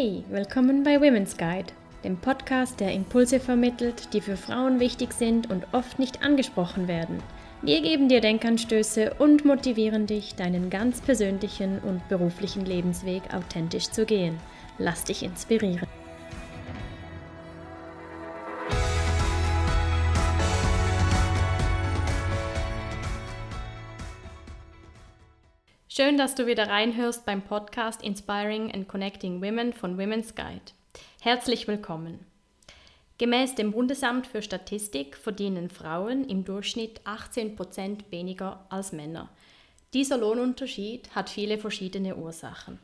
Hey, willkommen bei Women's Guide, dem Podcast, der Impulse vermittelt, die für Frauen wichtig sind und oft nicht angesprochen werden. Wir geben dir Denkanstöße und motivieren dich, deinen ganz persönlichen und beruflichen Lebensweg authentisch zu gehen. Lass dich inspirieren. Schön, dass du wieder reinhörst beim Podcast Inspiring and Connecting Women von Women's Guide. Herzlich willkommen. Gemäß dem Bundesamt für Statistik verdienen Frauen im Durchschnitt 18 Prozent weniger als Männer. Dieser Lohnunterschied hat viele verschiedene Ursachen.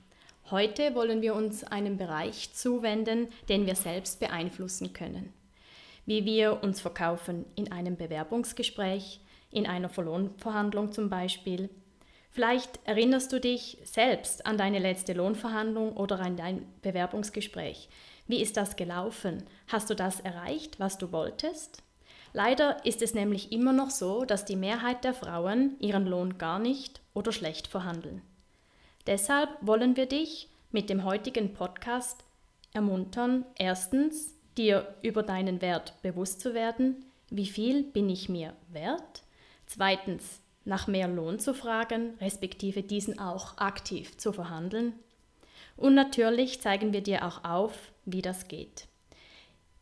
Heute wollen wir uns einem Bereich zuwenden, den wir selbst beeinflussen können. Wie wir uns verkaufen in einem Bewerbungsgespräch, in einer Lohnverhandlung zum Beispiel, Vielleicht erinnerst du dich selbst an deine letzte Lohnverhandlung oder an dein Bewerbungsgespräch. Wie ist das gelaufen? Hast du das erreicht, was du wolltest? Leider ist es nämlich immer noch so, dass die Mehrheit der Frauen ihren Lohn gar nicht oder schlecht verhandeln. Deshalb wollen wir dich mit dem heutigen Podcast ermuntern, erstens, dir über deinen Wert bewusst zu werden, wie viel bin ich mir wert? Zweitens, nach mehr Lohn zu fragen, respektive diesen auch aktiv zu verhandeln. Und natürlich zeigen wir dir auch auf, wie das geht.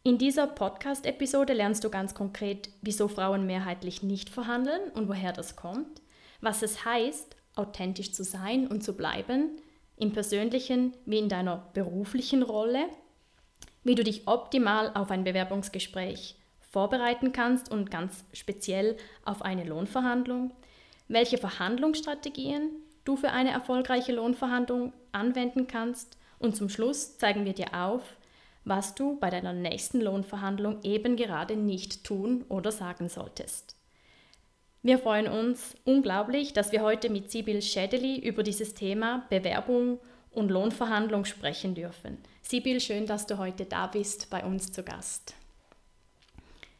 In dieser Podcast-Episode lernst du ganz konkret, wieso Frauen mehrheitlich nicht verhandeln und woher das kommt, was es heißt, authentisch zu sein und zu bleiben, im persönlichen wie in deiner beruflichen Rolle, wie du dich optimal auf ein Bewerbungsgespräch vorbereiten kannst und ganz speziell auf eine Lohnverhandlung, welche Verhandlungsstrategien du für eine erfolgreiche Lohnverhandlung anwenden kannst und zum Schluss zeigen wir dir auf, was du bei deiner nächsten Lohnverhandlung eben gerade nicht tun oder sagen solltest. Wir freuen uns unglaublich, dass wir heute mit Sibyl Schädeli über dieses Thema Bewerbung und Lohnverhandlung sprechen dürfen. Sibyl, schön, dass du heute da bist, bei uns zu Gast.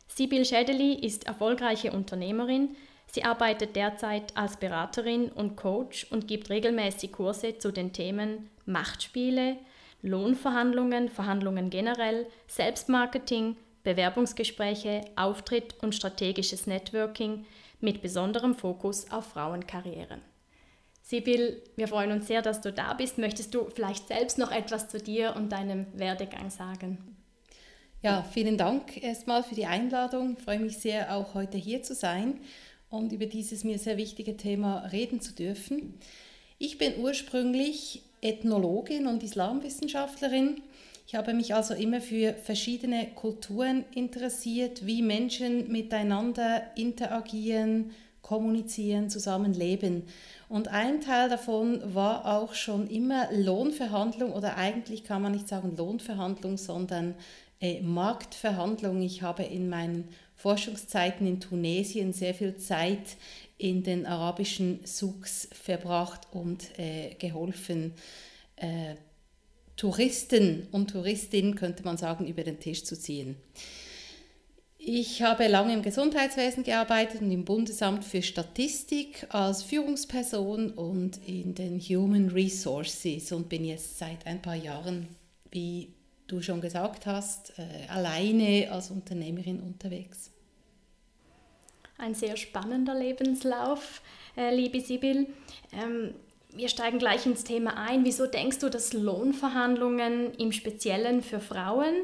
Sibyl Schädeli ist erfolgreiche Unternehmerin, Sie arbeitet derzeit als Beraterin und Coach und gibt regelmäßig Kurse zu den Themen Machtspiele, Lohnverhandlungen, Verhandlungen generell, Selbstmarketing, Bewerbungsgespräche, Auftritt und strategisches Networking mit besonderem Fokus auf Frauenkarrieren. Sibyl, wir freuen uns sehr, dass du da bist. Möchtest du vielleicht selbst noch etwas zu dir und deinem Werdegang sagen? Ja, vielen Dank erstmal für die Einladung. Ich freue mich sehr, auch heute hier zu sein und über dieses mir sehr wichtige Thema reden zu dürfen. Ich bin ursprünglich Ethnologin und Islamwissenschaftlerin. Ich habe mich also immer für verschiedene Kulturen interessiert, wie Menschen miteinander interagieren, kommunizieren, zusammenleben. Und ein Teil davon war auch schon immer Lohnverhandlung oder eigentlich kann man nicht sagen Lohnverhandlung, sondern äh, Marktverhandlung. Ich habe in meinen Forschungszeiten in Tunesien sehr viel Zeit in den arabischen Souks verbracht und äh, geholfen, äh, Touristen und Touristinnen, könnte man sagen, über den Tisch zu ziehen. Ich habe lange im Gesundheitswesen gearbeitet und im Bundesamt für Statistik als Führungsperson und in den Human Resources und bin jetzt seit ein paar Jahren, wie du schon gesagt hast, äh, alleine als Unternehmerin unterwegs ein sehr spannender Lebenslauf, äh, liebe Sibyl. Ähm, wir steigen gleich ins Thema ein. Wieso denkst du, dass Lohnverhandlungen im Speziellen für Frauen,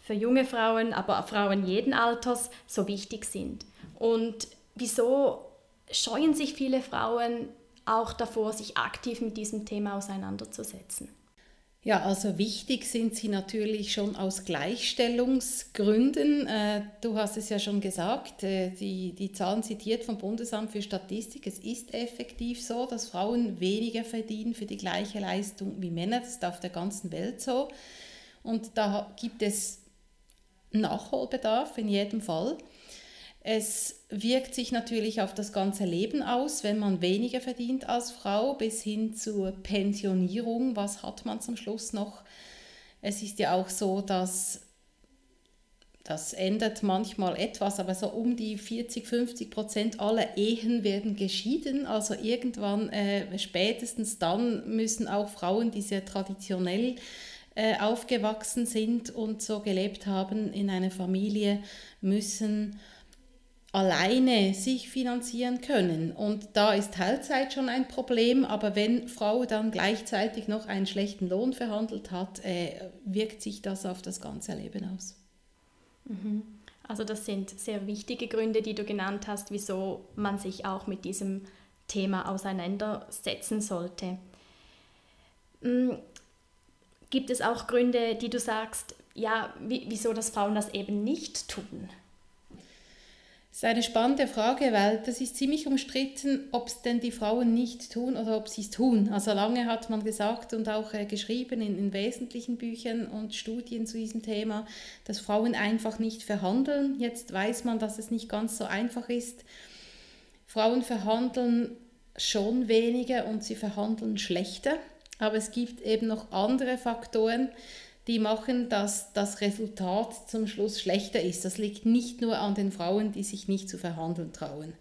für junge Frauen, aber auch Frauen jeden Alters so wichtig sind? Und wieso scheuen sich viele Frauen auch davor, sich aktiv mit diesem Thema auseinanderzusetzen? Ja, also wichtig sind sie natürlich schon aus Gleichstellungsgründen. Äh, du hast es ja schon gesagt, äh, die, die Zahlen zitiert vom Bundesamt für Statistik. Es ist effektiv so, dass Frauen weniger verdienen für die gleiche Leistung wie Männer. Das ist auf der ganzen Welt so. Und da gibt es Nachholbedarf in jedem Fall. Es wirkt sich natürlich auf das ganze Leben aus, wenn man weniger verdient als Frau, bis hin zur Pensionierung. Was hat man zum Schluss noch? Es ist ja auch so, dass das ändert manchmal etwas, aber so um die 40, 50 Prozent aller Ehen werden geschieden. Also irgendwann, äh, spätestens dann, müssen auch Frauen, die sehr traditionell äh, aufgewachsen sind und so gelebt haben in einer Familie, müssen alleine sich finanzieren können. Und da ist Teilzeit schon ein Problem, aber wenn Frau dann gleichzeitig noch einen schlechten Lohn verhandelt hat, äh, wirkt sich das auf das ganze Leben aus. Mhm. Also das sind sehr wichtige Gründe, die du genannt hast, wieso man sich auch mit diesem Thema auseinandersetzen sollte. Hm, gibt es auch Gründe, die du sagst, ja, wieso das Frauen das eben nicht tun? Das ist eine spannende Frage, weil das ist ziemlich umstritten, ob es denn die Frauen nicht tun oder ob sie es tun. Also lange hat man gesagt und auch äh, geschrieben in, in wesentlichen Büchern und Studien zu diesem Thema, dass Frauen einfach nicht verhandeln. Jetzt weiß man, dass es nicht ganz so einfach ist. Frauen verhandeln schon weniger und sie verhandeln schlechter, aber es gibt eben noch andere Faktoren, die machen, dass das Resultat zum Schluss schlechter ist. Das liegt nicht nur an den Frauen, die sich nicht zu verhandeln trauen.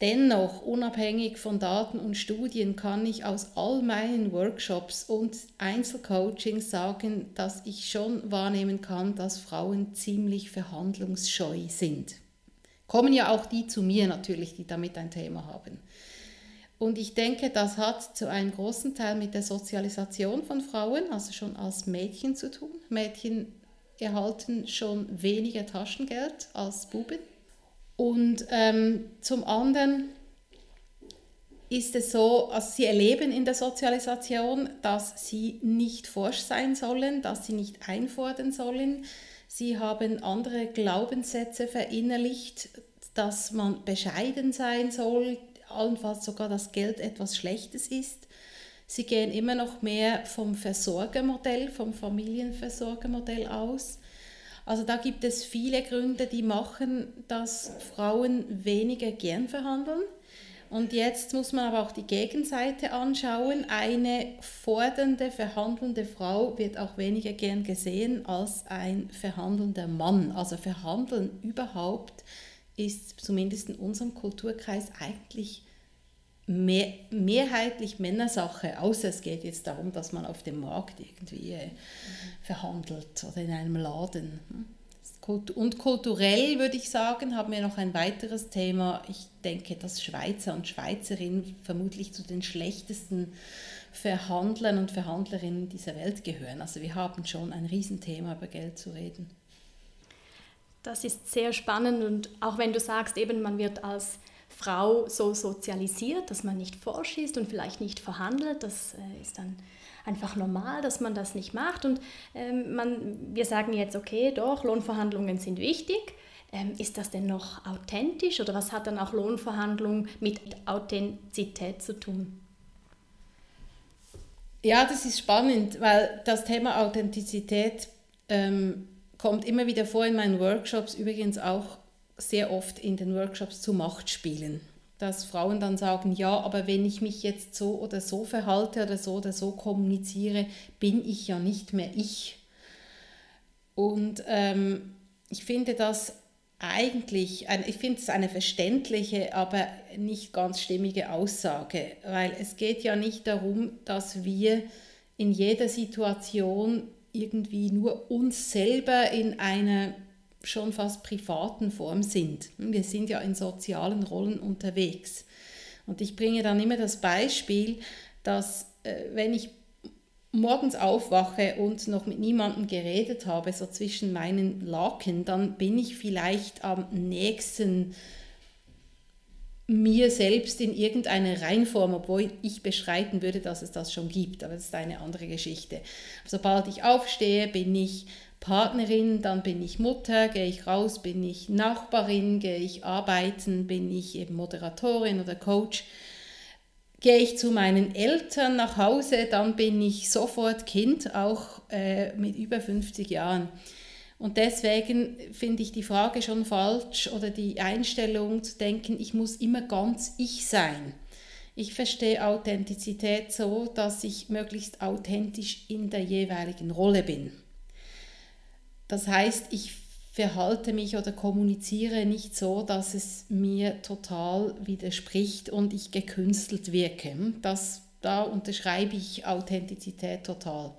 Dennoch, unabhängig von Daten und Studien, kann ich aus all meinen Workshops und Einzelcoachings sagen, dass ich schon wahrnehmen kann, dass Frauen ziemlich verhandlungsscheu sind. Kommen ja auch die zu mir natürlich, die damit ein Thema haben. Und ich denke, das hat zu einem großen Teil mit der Sozialisation von Frauen, also schon als Mädchen zu tun. Mädchen erhalten schon weniger Taschengeld als Buben. Und ähm, zum anderen ist es so, also sie erleben in der Sozialisation, dass sie nicht forsch sein sollen, dass sie nicht einfordern sollen. Sie haben andere Glaubenssätze verinnerlicht, dass man bescheiden sein soll, allenfalls sogar das Geld etwas Schlechtes ist. Sie gehen immer noch mehr vom Versorgermodell, vom Familienversorgermodell aus. Also da gibt es viele Gründe, die machen, dass Frauen weniger gern verhandeln. Und jetzt muss man aber auch die Gegenseite anschauen. Eine fordernde, verhandelnde Frau wird auch weniger gern gesehen als ein verhandelnder Mann. Also verhandeln überhaupt ist zumindest in unserem Kulturkreis eigentlich mehr, mehrheitlich Männersache, außer es geht jetzt darum, dass man auf dem Markt irgendwie äh, verhandelt oder in einem Laden. Und kulturell würde ich sagen, haben wir noch ein weiteres Thema. Ich denke, dass Schweizer und Schweizerinnen vermutlich zu den schlechtesten Verhandlern und Verhandlerinnen dieser Welt gehören. Also wir haben schon ein Riesenthema, über Geld zu reden. Das ist sehr spannend und auch wenn du sagst, eben man wird als Frau so sozialisiert, dass man nicht vorschießt und vielleicht nicht verhandelt, das äh, ist dann einfach normal, dass man das nicht macht und ähm, man, wir sagen jetzt, okay, doch, Lohnverhandlungen sind wichtig. Ähm, ist das denn noch authentisch oder was hat dann auch Lohnverhandlung mit Authentizität zu tun? Ja, das ist spannend, weil das Thema Authentizität ähm, kommt immer wieder vor in meinen Workshops, übrigens auch sehr oft in den Workshops zu Machtspielen. Dass Frauen dann sagen, ja, aber wenn ich mich jetzt so oder so verhalte oder so oder so kommuniziere, bin ich ja nicht mehr ich. Und ähm, ich finde das eigentlich, ich finde es eine verständliche, aber nicht ganz stimmige Aussage, weil es geht ja nicht darum, dass wir in jeder Situation irgendwie nur uns selber in einer schon fast privaten Form sind. Wir sind ja in sozialen Rollen unterwegs. Und ich bringe dann immer das Beispiel, dass äh, wenn ich morgens aufwache und noch mit niemandem geredet habe, so zwischen meinen Laken, dann bin ich vielleicht am nächsten mir selbst in irgendeiner Reinform, obwohl ich beschreiten würde, dass es das schon gibt, aber das ist eine andere Geschichte. Sobald ich aufstehe, bin ich Partnerin, dann bin ich Mutter, gehe ich raus, bin ich Nachbarin, gehe ich arbeiten, bin ich eben Moderatorin oder Coach. Gehe ich zu meinen Eltern nach Hause, dann bin ich sofort Kind, auch äh, mit über 50 Jahren. Und deswegen finde ich die Frage schon falsch oder die Einstellung zu denken, ich muss immer ganz ich sein. Ich verstehe Authentizität so, dass ich möglichst authentisch in der jeweiligen Rolle bin. Das heißt, ich verhalte mich oder kommuniziere nicht so, dass es mir total widerspricht und ich gekünstelt wirke. Das, da unterschreibe ich Authentizität total.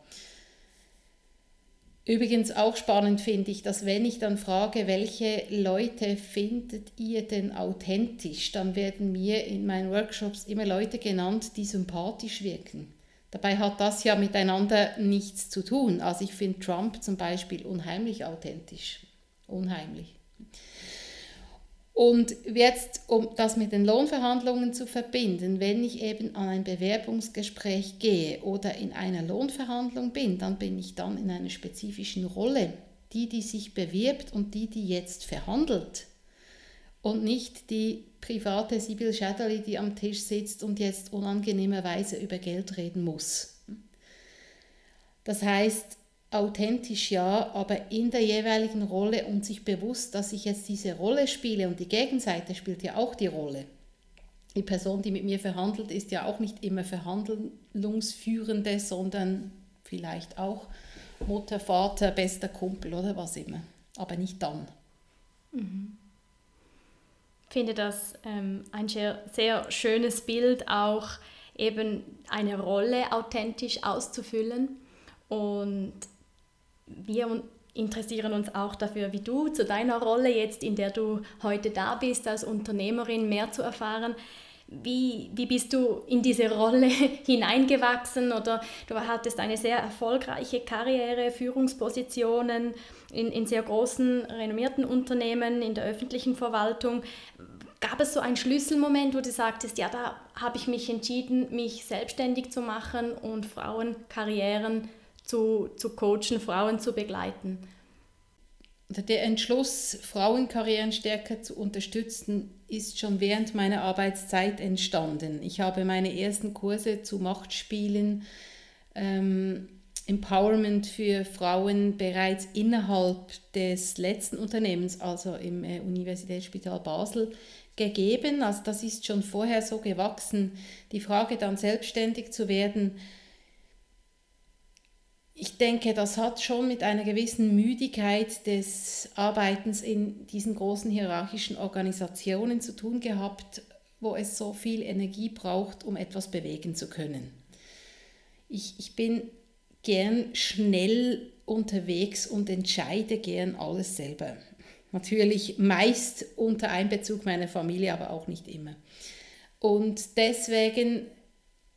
Übrigens auch spannend finde ich, dass wenn ich dann frage, welche Leute findet ihr denn authentisch, dann werden mir in meinen Workshops immer Leute genannt, die sympathisch wirken. Dabei hat das ja miteinander nichts zu tun. Also ich finde Trump zum Beispiel unheimlich authentisch. Unheimlich. Und jetzt, um das mit den Lohnverhandlungen zu verbinden, wenn ich eben an ein Bewerbungsgespräch gehe oder in einer Lohnverhandlung bin, dann bin ich dann in einer spezifischen Rolle. Die, die sich bewirbt und die, die jetzt verhandelt. Und nicht die private Sibyl Schäderli, die am Tisch sitzt und jetzt unangenehmerweise über Geld reden muss. Das heißt, authentisch ja, aber in der jeweiligen Rolle und sich bewusst, dass ich jetzt diese Rolle spiele und die Gegenseite spielt ja auch die Rolle. Die Person, die mit mir verhandelt, ist ja auch nicht immer Verhandlungsführende, sondern vielleicht auch Mutter, Vater, bester Kumpel oder was immer. Aber nicht dann. Mhm. Ich finde das ähm, ein sehr, sehr schönes Bild, auch eben eine Rolle authentisch auszufüllen. Und wir interessieren uns auch dafür, wie du zu deiner Rolle jetzt, in der du heute da bist, als Unternehmerin mehr zu erfahren. Wie, wie bist du in diese Rolle hineingewachsen oder du hattest eine sehr erfolgreiche Karriere, Führungspositionen in, in sehr großen, renommierten Unternehmen, in der öffentlichen Verwaltung. Gab es so einen Schlüsselmoment, wo du sagtest, ja, da habe ich mich entschieden, mich selbstständig zu machen und Frauenkarrieren zu, zu coachen, Frauen zu begleiten? Der Entschluss, Frauenkarrieren stärker zu unterstützen, ist schon während meiner Arbeitszeit entstanden. Ich habe meine ersten Kurse zu Machtspielen, ähm, Empowerment für Frauen bereits innerhalb des letzten Unternehmens, also im äh, Universitätsspital Basel, gegeben. Also das ist schon vorher so gewachsen. Die Frage dann selbstständig zu werden, ich denke, das hat schon mit einer gewissen Müdigkeit des Arbeitens in diesen großen hierarchischen Organisationen zu tun gehabt, wo es so viel Energie braucht, um etwas bewegen zu können. Ich, ich bin gern schnell unterwegs und entscheide gern alles selber. Natürlich meist unter Einbezug meiner Familie, aber auch nicht immer. Und deswegen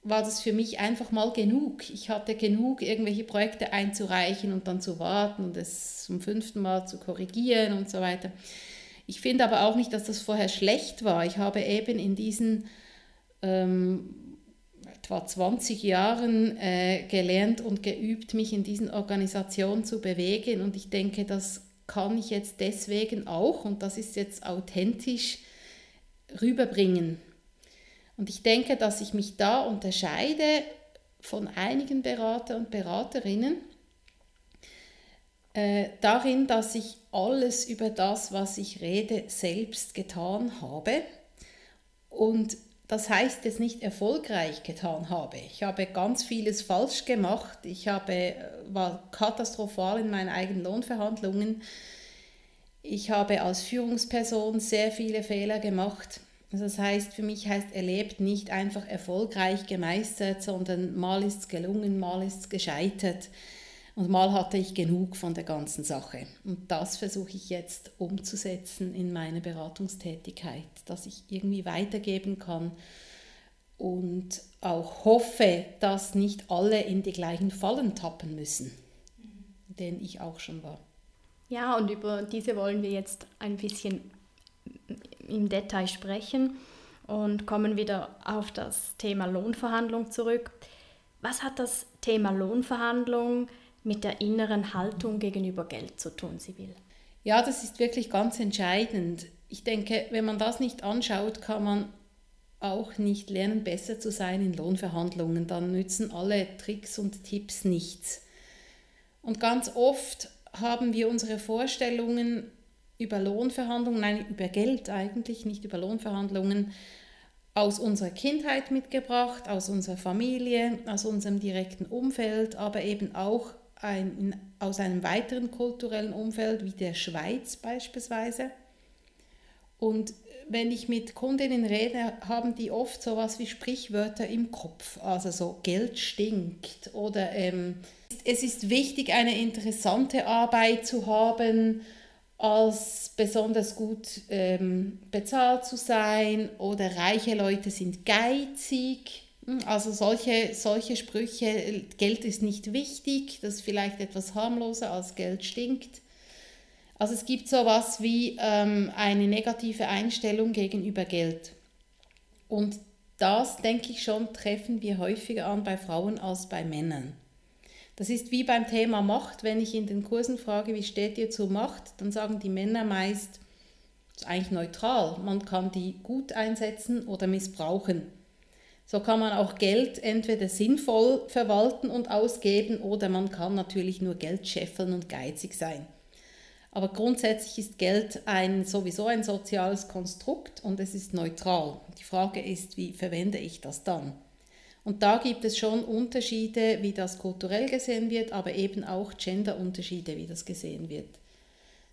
war das für mich einfach mal genug. Ich hatte genug, irgendwelche Projekte einzureichen und dann zu warten und es zum fünften Mal zu korrigieren und so weiter. Ich finde aber auch nicht, dass das vorher schlecht war. Ich habe eben in diesen ähm, etwa 20 Jahren äh, gelernt und geübt, mich in diesen Organisationen zu bewegen und ich denke, das kann ich jetzt deswegen auch und das ist jetzt authentisch rüberbringen und ich denke, dass ich mich da unterscheide von einigen Berater und Beraterinnen äh, darin, dass ich alles über das, was ich rede, selbst getan habe. Und das heißt jetzt nicht erfolgreich getan habe. Ich habe ganz vieles falsch gemacht. Ich habe, äh, war katastrophal in meinen eigenen Lohnverhandlungen. Ich habe als Führungsperson sehr viele Fehler gemacht. Also das heißt, für mich heißt erlebt nicht einfach erfolgreich gemeistert, sondern mal ist es gelungen, mal ist es gescheitert und mal hatte ich genug von der ganzen Sache. Und das versuche ich jetzt umzusetzen in meine Beratungstätigkeit, dass ich irgendwie weitergeben kann und auch hoffe, dass nicht alle in die gleichen Fallen tappen müssen, in denen ich auch schon war. Ja, und über diese wollen wir jetzt ein bisschen im Detail sprechen und kommen wieder auf das Thema Lohnverhandlung zurück. Was hat das Thema Lohnverhandlung mit der inneren Haltung gegenüber Geld zu tun, Sibyl? Ja, das ist wirklich ganz entscheidend. Ich denke, wenn man das nicht anschaut, kann man auch nicht lernen, besser zu sein in Lohnverhandlungen. Dann nützen alle Tricks und Tipps nichts. Und ganz oft haben wir unsere Vorstellungen über Lohnverhandlungen, nein, über Geld eigentlich, nicht über Lohnverhandlungen, aus unserer Kindheit mitgebracht, aus unserer Familie, aus unserem direkten Umfeld, aber eben auch ein, aus einem weiteren kulturellen Umfeld wie der Schweiz beispielsweise. Und wenn ich mit Kundinnen rede, haben die oft so was wie Sprichwörter im Kopf. Also so Geld stinkt oder ähm, es ist wichtig, eine interessante Arbeit zu haben, als besonders gut ähm, bezahlt zu sein oder reiche Leute sind geizig. Hm, also solche, solche Sprüche, Geld ist nicht wichtig, das ist vielleicht etwas harmloser als Geld stinkt. Also es gibt so etwas wie ähm, eine negative Einstellung gegenüber Geld. Und das, denke ich schon, treffen wir häufiger an bei Frauen als bei Männern. Das ist wie beim Thema Macht. Wenn ich in den Kursen frage, wie steht ihr zur Macht, dann sagen die Männer meist, das ist eigentlich neutral. Man kann die gut einsetzen oder missbrauchen. So kann man auch Geld entweder sinnvoll verwalten und ausgeben oder man kann natürlich nur Geld scheffeln und geizig sein. Aber grundsätzlich ist Geld ein, sowieso ein soziales Konstrukt und es ist neutral. Die Frage ist, wie verwende ich das dann? Und da gibt es schon Unterschiede, wie das kulturell gesehen wird, aber eben auch Genderunterschiede, wie das gesehen wird.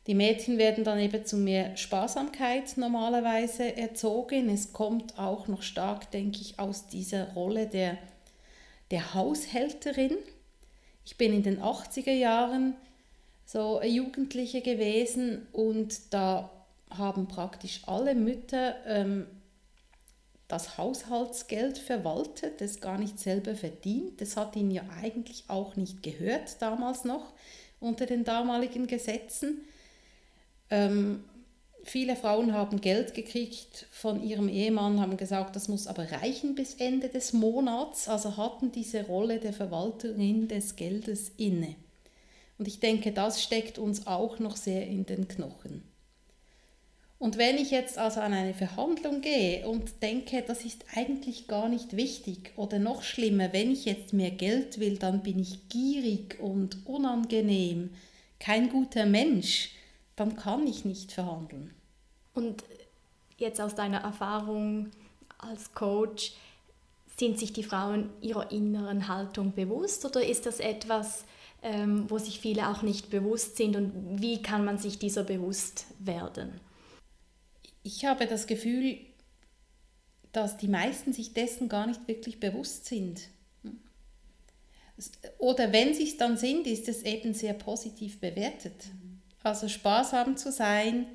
Die Mädchen werden dann eben zu mehr Sparsamkeit normalerweise erzogen. Es kommt auch noch stark, denke ich, aus dieser Rolle der, der Haushälterin. Ich bin in den 80er Jahren so Jugendliche gewesen und da haben praktisch alle Mütter ähm, das Haushaltsgeld verwaltet, das gar nicht selber verdient. Das hat ihnen ja eigentlich auch nicht gehört damals noch unter den damaligen Gesetzen. Ähm, viele Frauen haben Geld gekriegt von ihrem Ehemann, haben gesagt, das muss aber reichen bis Ende des Monats, also hatten diese Rolle der Verwalterin des Geldes inne. Und ich denke, das steckt uns auch noch sehr in den Knochen. Und wenn ich jetzt also an eine Verhandlung gehe und denke, das ist eigentlich gar nicht wichtig oder noch schlimmer, wenn ich jetzt mehr Geld will, dann bin ich gierig und unangenehm, kein guter Mensch, dann kann ich nicht verhandeln. Und jetzt aus deiner Erfahrung als Coach, sind sich die Frauen ihrer inneren Haltung bewusst oder ist das etwas, ähm, wo sich viele auch nicht bewusst sind und wie kann man sich dieser bewusst werden? Ich habe das Gefühl, dass die meisten sich dessen gar nicht wirklich bewusst sind. Oder wenn sie es dann sind, ist es eben sehr positiv bewertet. Also sparsam zu sein,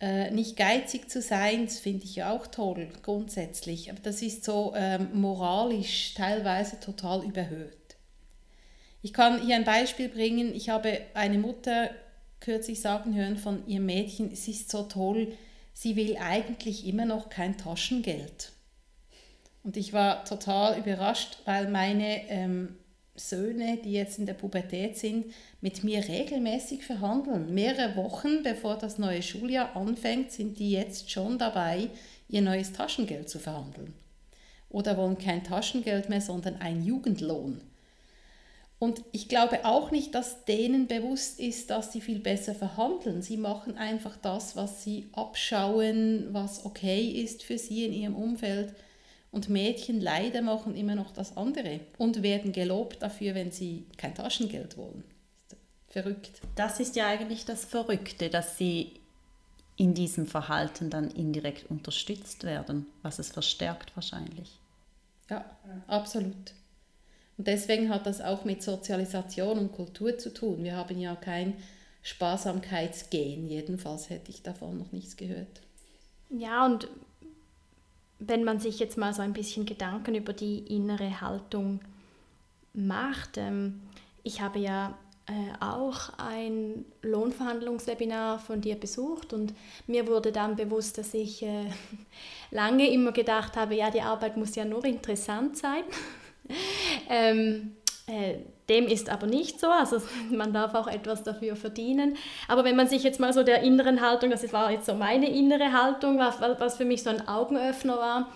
äh, nicht geizig zu sein, das finde ich ja auch toll, grundsätzlich. Aber das ist so ähm, moralisch teilweise total überhöht. Ich kann hier ein Beispiel bringen. Ich habe eine Mutter kürzlich sagen hören von ihrem Mädchen, es ist so toll, sie will eigentlich immer noch kein Taschengeld. Und ich war total überrascht, weil meine ähm, Söhne, die jetzt in der Pubertät sind, mit mir regelmäßig verhandeln. Mehrere Wochen bevor das neue Schuljahr anfängt, sind die jetzt schon dabei, ihr neues Taschengeld zu verhandeln. Oder wollen kein Taschengeld mehr, sondern ein Jugendlohn. Und ich glaube auch nicht, dass denen bewusst ist, dass sie viel besser verhandeln. Sie machen einfach das, was sie abschauen, was okay ist für sie in ihrem Umfeld. Und Mädchen leider machen immer noch das andere und werden gelobt dafür, wenn sie kein Taschengeld wollen. Verrückt. Das ist ja eigentlich das Verrückte, dass sie in diesem Verhalten dann indirekt unterstützt werden, was es verstärkt wahrscheinlich. Ja, absolut. Und deswegen hat das auch mit Sozialisation und Kultur zu tun. Wir haben ja kein Sparsamkeitsgehen, jedenfalls hätte ich davon noch nichts gehört. Ja, und wenn man sich jetzt mal so ein bisschen Gedanken über die innere Haltung macht, ähm, ich habe ja äh, auch ein Lohnverhandlungswebinar von dir besucht und mir wurde dann bewusst, dass ich äh, lange immer gedacht habe, ja, die Arbeit muss ja nur interessant sein. ähm, äh, dem ist aber nicht so, also man darf auch etwas dafür verdienen. Aber wenn man sich jetzt mal so der inneren Haltung, das war jetzt so meine innere Haltung, was, was für mich so ein Augenöffner war,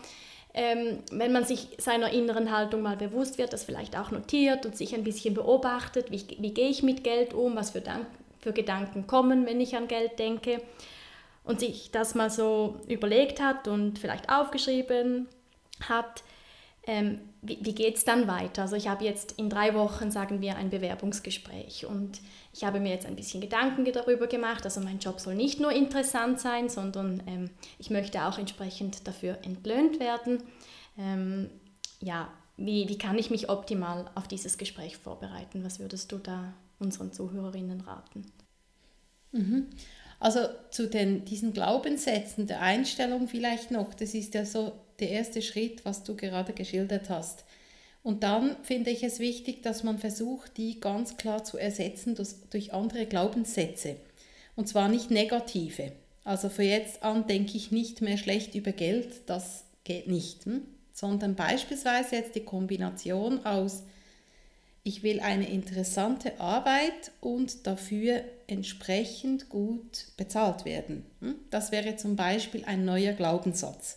ähm, wenn man sich seiner inneren Haltung mal bewusst wird, das vielleicht auch notiert und sich ein bisschen beobachtet, wie, wie gehe ich mit Geld um, was für, Dank, für Gedanken kommen, wenn ich an Geld denke und sich das mal so überlegt hat und vielleicht aufgeschrieben hat, ähm, wie, wie geht es dann weiter? Also ich habe jetzt in drei Wochen, sagen wir, ein Bewerbungsgespräch und ich habe mir jetzt ein bisschen Gedanken darüber gemacht. Also mein Job soll nicht nur interessant sein, sondern ähm, ich möchte auch entsprechend dafür entlöhnt werden. Ähm, ja, wie, wie kann ich mich optimal auf dieses Gespräch vorbereiten? Was würdest du da unseren Zuhörerinnen raten? Mhm. Also zu den, diesen Glaubenssätzen der Einstellung vielleicht noch, das ist ja so der erste Schritt, was du gerade geschildert hast. Und dann finde ich es wichtig, dass man versucht, die ganz klar zu ersetzen durch, andere Glaubenssätze. Und zwar nicht negative. Also für jetzt an denke ich nicht mehr schlecht über Geld, das geht nicht. Hm? Sondern beispielsweise jetzt die Kombination aus ich will eine interessante Arbeit und dafür entsprechend gut bezahlt werden. Hm? Das wäre zum Beispiel ein neuer Glaubenssatz,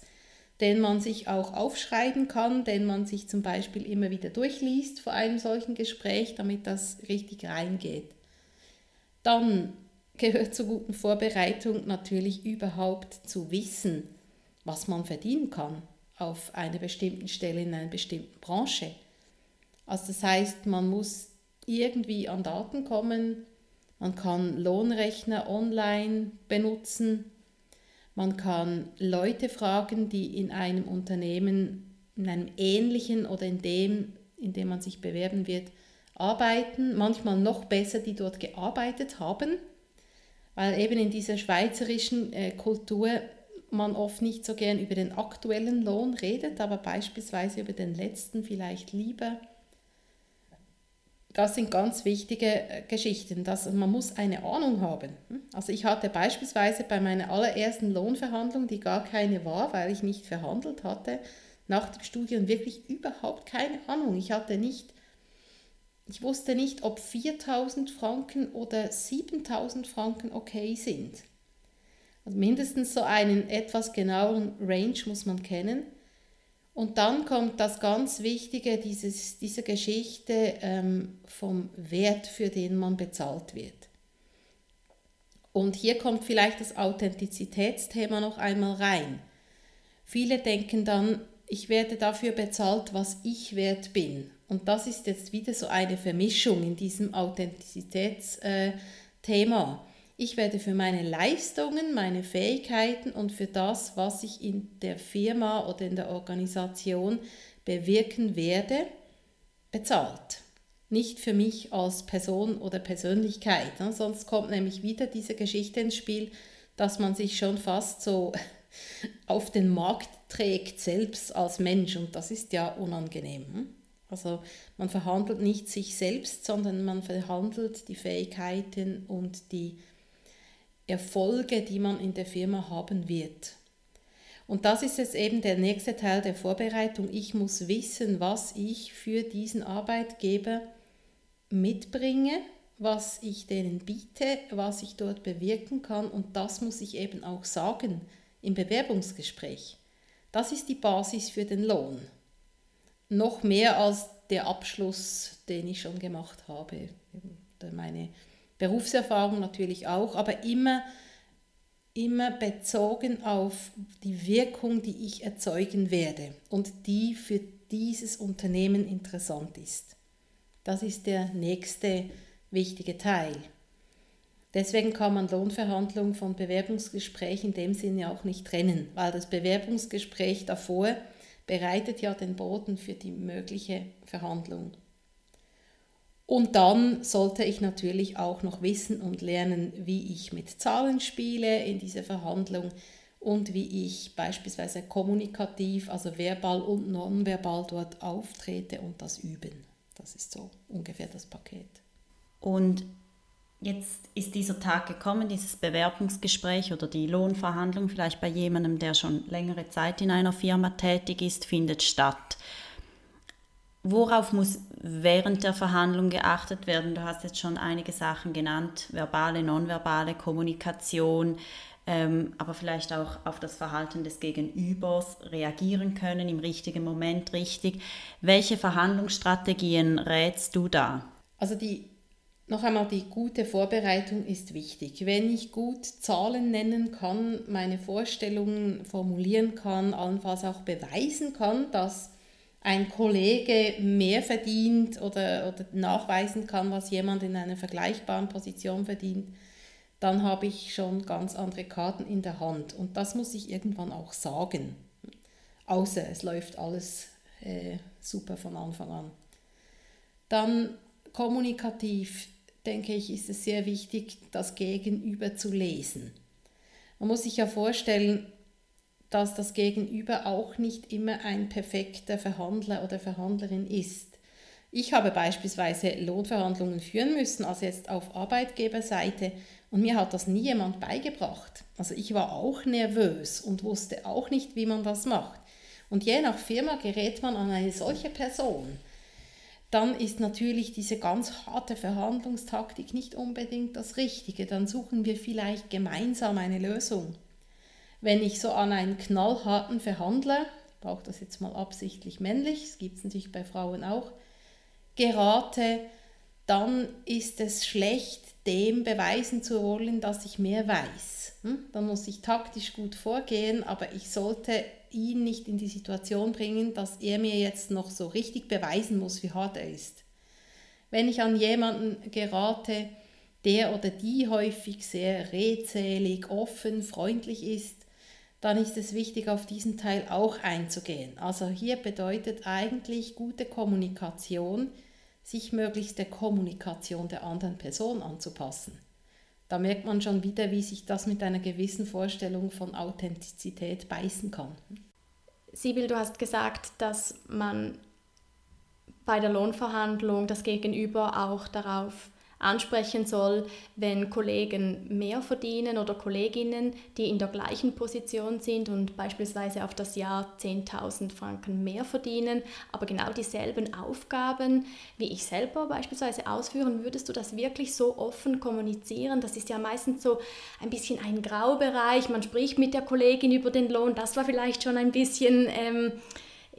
den man sich auch aufschreiben kann, den man sich zum Beispiel immer wieder durchliest vor einem solchen Gespräch, damit das richtig reingeht. Dann gehört zur guten Vorbereitung natürlich überhaupt zu wissen, was man verdienen kann auf einer bestimmten Stelle in einer bestimmten Branche. Also das heißt, man muss irgendwie an Daten kommen, man kann Lohnrechner online benutzen, man kann Leute fragen, die in einem Unternehmen, in einem ähnlichen oder in dem, in dem man sich bewerben wird, arbeiten, manchmal noch besser, die dort gearbeitet haben, weil eben in dieser schweizerischen äh, Kultur man oft nicht so gern über den aktuellen Lohn redet, aber beispielsweise über den letzten vielleicht lieber das sind ganz wichtige äh, Geschichten. Dass man muss eine Ahnung haben. Hm? Also ich hatte beispielsweise bei meiner allerersten Lohnverhandlung, die gar keine war, weil ich nicht verhandelt hatte, nach dem Studium wirklich überhaupt keine Ahnung. Ich hatte nicht, ich wusste nicht, ob 4000 Franken oder 7000 Franken okay sind. Also mindestens so einen etwas genaueren Range muss man kennen. Und dann kommt das ganz Wichtige, dieses, diese Geschichte ähm, vom Wert, für den man bezahlt wird. Und hier kommt vielleicht das Authentizitätsthema noch einmal rein. Viele denken dann, ich werde dafür bezahlt, was ich wert bin. Und das ist jetzt wieder so eine Vermischung in diesem Authentizitätsthema. Ich werde für meine Leistungen, meine Fähigkeiten und für das, was ich in der Firma oder in der Organisation bewirken werde, bezahlt. Nicht für mich als Person oder Persönlichkeit. Ne? Sonst kommt nämlich wieder diese Geschichte ins Spiel, dass man sich schon fast so auf den Markt trägt, selbst als Mensch. Und das ist ja unangenehm. Hm? Also man verhandelt nicht sich selbst, sondern man verhandelt die Fähigkeiten und die Erfolge, die man in der Firma haben wird. Und das ist jetzt eben der nächste Teil der Vorbereitung. Ich muss wissen, was ich für diesen Arbeitgeber mitbringe, was ich denen biete, was ich dort bewirken kann und das muss ich eben auch sagen im Bewerbungsgespräch. Das ist die Basis für den Lohn. Noch mehr als der Abschluss, den ich schon gemacht habe, meine Berufserfahrung natürlich auch, aber immer, immer bezogen auf die Wirkung, die ich erzeugen werde und die für dieses Unternehmen interessant ist. Das ist der nächste wichtige Teil. Deswegen kann man Lohnverhandlungen von Bewerbungsgespräch in dem Sinne auch nicht trennen, weil das Bewerbungsgespräch davor bereitet ja den Boden für die mögliche Verhandlung. Und dann sollte ich natürlich auch noch wissen und lernen, wie ich mit Zahlen spiele in dieser Verhandlung und wie ich beispielsweise kommunikativ, also verbal und nonverbal dort auftrete und das üben. Das ist so ungefähr das Paket. Und jetzt ist dieser Tag gekommen, dieses Bewerbungsgespräch oder die Lohnverhandlung vielleicht bei jemandem, der schon längere Zeit in einer Firma tätig ist, findet statt. Worauf muss während der Verhandlung geachtet werden? Du hast jetzt schon einige Sachen genannt, verbale, nonverbale Kommunikation, ähm, aber vielleicht auch auf das Verhalten des Gegenübers reagieren können, im richtigen Moment richtig. Welche Verhandlungsstrategien rätst du da? Also die noch einmal, die gute Vorbereitung ist wichtig. Wenn ich gut Zahlen nennen kann, meine Vorstellungen formulieren kann, allenfalls auch beweisen kann, dass ein Kollege mehr verdient oder, oder nachweisen kann, was jemand in einer vergleichbaren Position verdient, dann habe ich schon ganz andere Karten in der Hand. Und das muss ich irgendwann auch sagen. Außer es läuft alles äh, super von Anfang an. Dann kommunikativ, denke ich, ist es sehr wichtig, das Gegenüber zu lesen. Man muss sich ja vorstellen, dass das Gegenüber auch nicht immer ein perfekter Verhandler oder Verhandlerin ist. Ich habe beispielsweise Lohnverhandlungen führen müssen, also jetzt auf Arbeitgeberseite, und mir hat das nie jemand beigebracht. Also ich war auch nervös und wusste auch nicht, wie man das macht. Und je nach Firma gerät man an eine solche Person. Dann ist natürlich diese ganz harte Verhandlungstaktik nicht unbedingt das Richtige. Dann suchen wir vielleicht gemeinsam eine Lösung. Wenn ich so an einen knallharten Verhandler, ich brauche das jetzt mal absichtlich männlich, das gibt es natürlich bei Frauen auch, gerate, dann ist es schlecht, dem beweisen zu wollen, dass ich mehr weiß. Hm? Dann muss ich taktisch gut vorgehen, aber ich sollte ihn nicht in die Situation bringen, dass er mir jetzt noch so richtig beweisen muss, wie hart er ist. Wenn ich an jemanden gerate, der oder die häufig sehr redselig, offen, freundlich ist, dann ist es wichtig, auf diesen Teil auch einzugehen. Also hier bedeutet eigentlich gute Kommunikation, sich möglichst der Kommunikation der anderen Person anzupassen. Da merkt man schon wieder, wie sich das mit einer gewissen Vorstellung von Authentizität beißen kann. Sibyl, du hast gesagt, dass man bei der Lohnverhandlung das Gegenüber auch darauf ansprechen soll, wenn Kollegen mehr verdienen oder Kolleginnen, die in der gleichen Position sind und beispielsweise auf das Jahr 10.000 Franken mehr verdienen, aber genau dieselben Aufgaben wie ich selber beispielsweise ausführen, würdest du das wirklich so offen kommunizieren? Das ist ja meistens so ein bisschen ein Graubereich. Man spricht mit der Kollegin über den Lohn. Das war vielleicht schon ein bisschen... Ähm,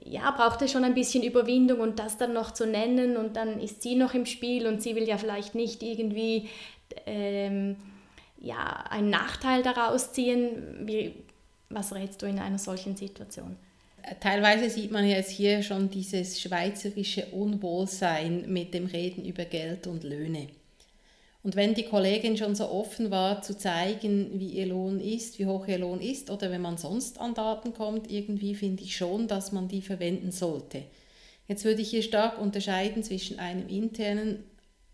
ja, braucht es schon ein bisschen Überwindung und das dann noch zu nennen und dann ist sie noch im Spiel und sie will ja vielleicht nicht irgendwie ähm, ja, einen Nachteil daraus ziehen. Wie, was rätst du in einer solchen Situation? Teilweise sieht man jetzt hier schon dieses schweizerische Unwohlsein mit dem Reden über Geld und Löhne. Und wenn die Kollegin schon so offen war zu zeigen, wie ihr Lohn ist, wie hoch ihr Lohn ist, oder wenn man sonst an Daten kommt, irgendwie finde ich schon, dass man die verwenden sollte. Jetzt würde ich hier stark unterscheiden zwischen einem internen,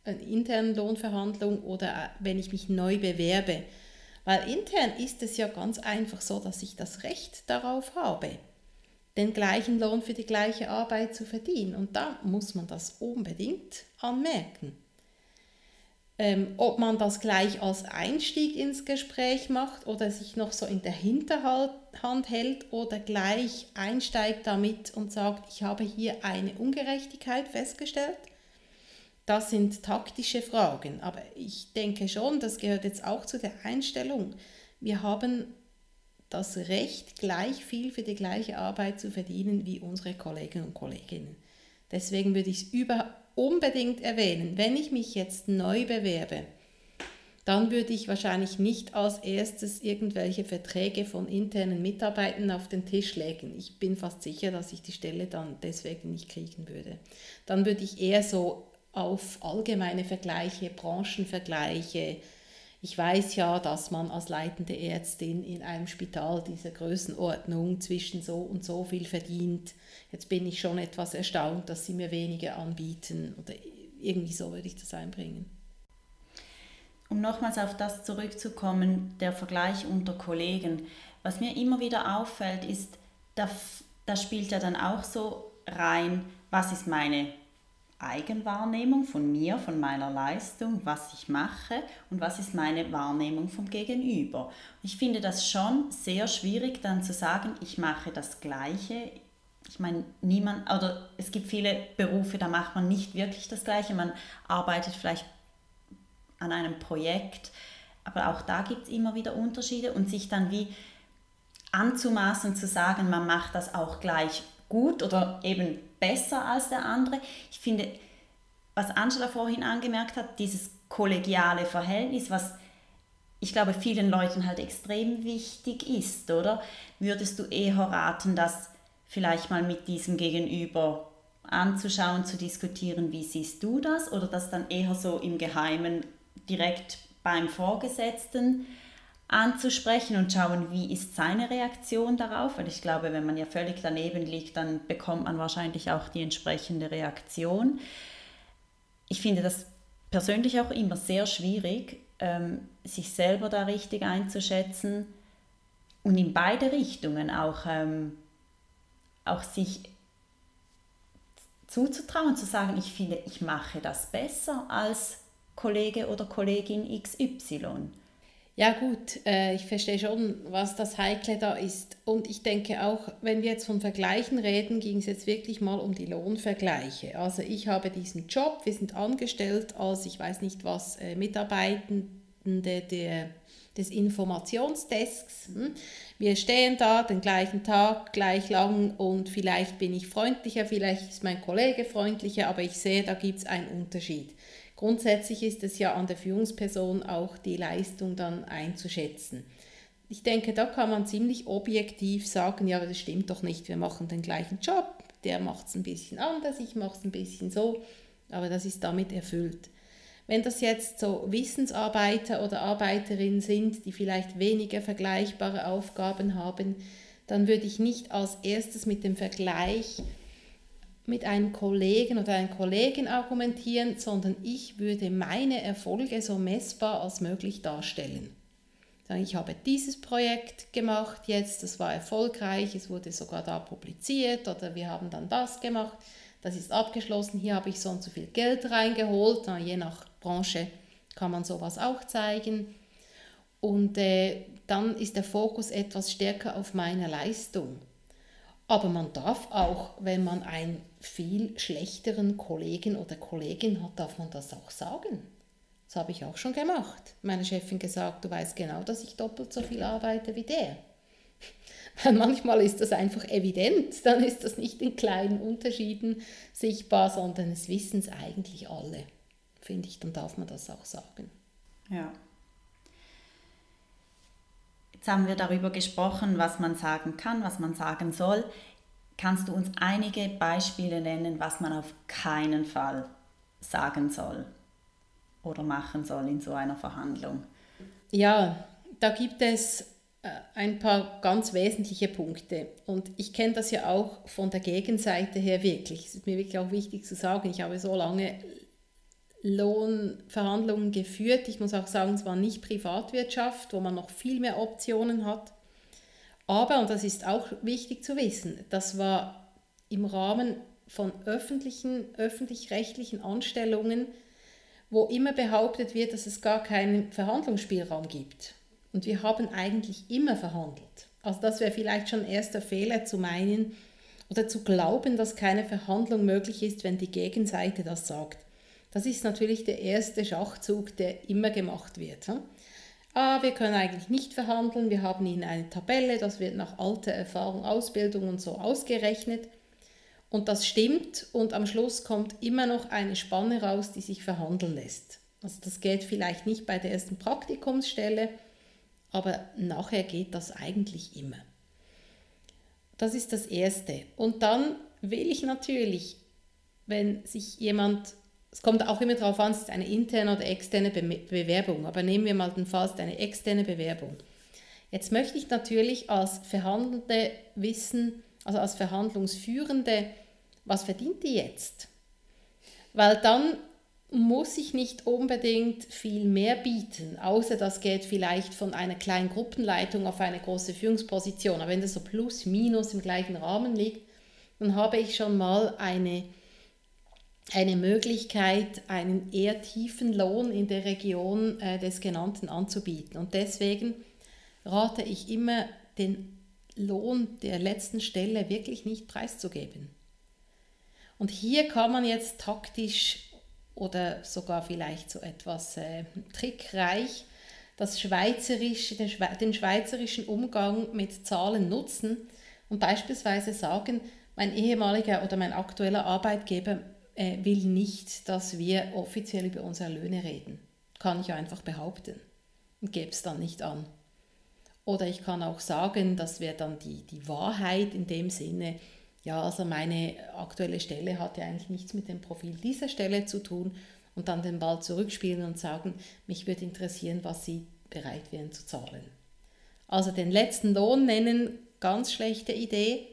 einer internen Lohnverhandlung oder äh, wenn ich mich neu bewerbe. Weil intern ist es ja ganz einfach so, dass ich das Recht darauf habe, den gleichen Lohn für die gleiche Arbeit zu verdienen. Und da muss man das unbedingt anmerken. Ähm, ob man das gleich als Einstieg ins Gespräch macht oder sich noch so in der Hinterhand hält oder gleich einsteigt damit und sagt, ich habe hier eine Ungerechtigkeit festgestellt. Das sind taktische Fragen, aber ich denke schon, das gehört jetzt auch zu der Einstellung. Wir haben das Recht, gleich viel für die gleiche Arbeit zu verdienen wie unsere Kolleginnen und Kollegen. Deswegen würde ich es überhaupt unbedingt erwähnen, wenn ich mich jetzt neu bewerbe, dann würde ich wahrscheinlich nicht als erstes irgendwelche Verträge von internen Mitarbeitern auf den Tisch legen. Ich bin fast sicher, dass ich die Stelle dann deswegen nicht kriegen würde. Dann würde ich eher so auf allgemeine Vergleiche, Branchenvergleiche. Ich weiß ja, dass man als leitende Ärztin in einem Spital dieser Größenordnung zwischen so und so viel verdient Jetzt bin ich schon etwas erstaunt, dass sie mir weniger anbieten oder irgendwie so würde ich das einbringen. Um nochmals auf das zurückzukommen, der Vergleich unter Kollegen. Was mir immer wieder auffällt, ist, da, da spielt ja dann auch so rein, was ist meine Eigenwahrnehmung von mir, von meiner Leistung, was ich mache und was ist meine Wahrnehmung vom Gegenüber. Ich finde das schon sehr schwierig dann zu sagen, ich mache das Gleiche, ich meine, niemand, oder es gibt viele Berufe, da macht man nicht wirklich das Gleiche. Man arbeitet vielleicht an einem Projekt, aber auch da gibt es immer wieder Unterschiede und sich dann wie anzumaßen, zu sagen, man macht das auch gleich gut oder eben besser als der andere. Ich finde, was Angela vorhin angemerkt hat, dieses kollegiale Verhältnis, was ich glaube vielen Leuten halt extrem wichtig ist, oder? Würdest du eher raten, dass vielleicht mal mit diesem Gegenüber anzuschauen, zu diskutieren, wie siehst du das? Oder das dann eher so im Geheimen direkt beim Vorgesetzten anzusprechen und schauen, wie ist seine Reaktion darauf, weil ich glaube, wenn man ja völlig daneben liegt, dann bekommt man wahrscheinlich auch die entsprechende Reaktion. Ich finde das persönlich auch immer sehr schwierig, ähm, sich selber da richtig einzuschätzen und in beide Richtungen auch, ähm, auch sich zuzutrauen, zu sagen, ich finde, ich mache das besser als Kollege oder Kollegin XY. Ja gut, äh, ich verstehe schon, was das Heikle da ist. Und ich denke auch, wenn wir jetzt von Vergleichen reden, ging es jetzt wirklich mal um die Lohnvergleiche. Also ich habe diesen Job, wir sind angestellt als, ich weiß nicht was, äh, Mitarbeitende der, des Informationsdesks. Hm? Wir stehen da den gleichen Tag, gleich lang und vielleicht bin ich freundlicher, vielleicht ist mein Kollege freundlicher, aber ich sehe, da gibt es einen Unterschied. Grundsätzlich ist es ja an der Führungsperson auch die Leistung dann einzuschätzen. Ich denke, da kann man ziemlich objektiv sagen, ja, das stimmt doch nicht, wir machen den gleichen Job, der macht es ein bisschen anders, ich mache es ein bisschen so, aber das ist damit erfüllt. Wenn das jetzt so Wissensarbeiter oder Arbeiterinnen sind, die vielleicht weniger vergleichbare Aufgaben haben, dann würde ich nicht als erstes mit dem Vergleich mit einem Kollegen oder einer Kollegin argumentieren, sondern ich würde meine Erfolge so messbar als möglich darstellen. Ich habe dieses Projekt gemacht jetzt, das war erfolgreich, es wurde sogar da publiziert oder wir haben dann das gemacht, das ist abgeschlossen, hier habe ich so und so viel Geld reingeholt, je nach Branche kann man sowas auch zeigen. Und äh, dann ist der Fokus etwas stärker auf meiner Leistung. Aber man darf auch, wenn man einen viel schlechteren Kollegen oder Kollegin hat, darf man das auch sagen. Das habe ich auch schon gemacht. Meine Chefin gesagt, du weißt genau, dass ich doppelt so viel arbeite wie der. Weil manchmal ist das einfach evident, dann ist das nicht in kleinen Unterschieden sichtbar, sondern es wissen es eigentlich alle. Finde ich, dann darf man das auch sagen. Ja. Jetzt haben wir darüber gesprochen, was man sagen kann, was man sagen soll. Kannst du uns einige Beispiele nennen, was man auf keinen Fall sagen soll oder machen soll in so einer Verhandlung? Ja, da gibt es äh, ein paar ganz wesentliche Punkte. Und ich kenne das ja auch von der Gegenseite her wirklich. Es ist mir wirklich auch wichtig zu sagen, ich habe so lange Lohnverhandlungen geführt. Ich muss auch sagen, es war nicht Privatwirtschaft, wo man noch viel mehr Optionen hat. Aber, und das ist auch wichtig zu wissen, das war im Rahmen von öffentlichen, öffentlich-rechtlichen Anstellungen, wo immer behauptet wird, dass es gar keinen Verhandlungsspielraum gibt. Und wir haben eigentlich immer verhandelt. Also das wäre vielleicht schon erster Fehler zu meinen oder zu glauben, dass keine Verhandlung möglich ist, wenn die Gegenseite das sagt. Das ist natürlich der erste Schachzug, der immer gemacht wird. Ah, wir können eigentlich nicht verhandeln, wir haben Ihnen eine Tabelle, das wird nach alter Erfahrung, Ausbildung und so ausgerechnet. Und das stimmt und am Schluss kommt immer noch eine Spanne raus, die sich verhandeln lässt. Also das geht vielleicht nicht bei der ersten Praktikumsstelle, aber nachher geht das eigentlich immer. Das ist das Erste. Und dann will ich natürlich, wenn sich jemand es kommt auch immer darauf an, es ist eine interne oder externe Be Bewerbung. Aber nehmen wir mal den Fall, es ist eine externe Bewerbung. Jetzt möchte ich natürlich als Verhandelnde wissen, also als Verhandlungsführende, was verdient die jetzt? Weil dann muss ich nicht unbedingt viel mehr bieten, außer das geht vielleicht von einer kleinen Gruppenleitung auf eine große Führungsposition. Aber wenn das so plus minus im gleichen Rahmen liegt, dann habe ich schon mal eine eine Möglichkeit, einen eher tiefen Lohn in der Region äh, des Genannten anzubieten. Und deswegen rate ich immer, den Lohn der letzten Stelle wirklich nicht preiszugeben. Und hier kann man jetzt taktisch oder sogar vielleicht so etwas äh, trickreich das schweizerische, den, den schweizerischen Umgang mit Zahlen nutzen und beispielsweise sagen, mein ehemaliger oder mein aktueller Arbeitgeber äh, will nicht, dass wir offiziell über unsere Löhne reden. Kann ich einfach behaupten und gebe es dann nicht an. Oder ich kann auch sagen, das wäre dann die, die Wahrheit in dem Sinne, ja, also meine aktuelle Stelle hat ja eigentlich nichts mit dem Profil dieser Stelle zu tun und dann den Ball zurückspielen und sagen, mich würde interessieren, was Sie bereit wären zu zahlen. Also den letzten Lohn nennen, ganz schlechte Idee.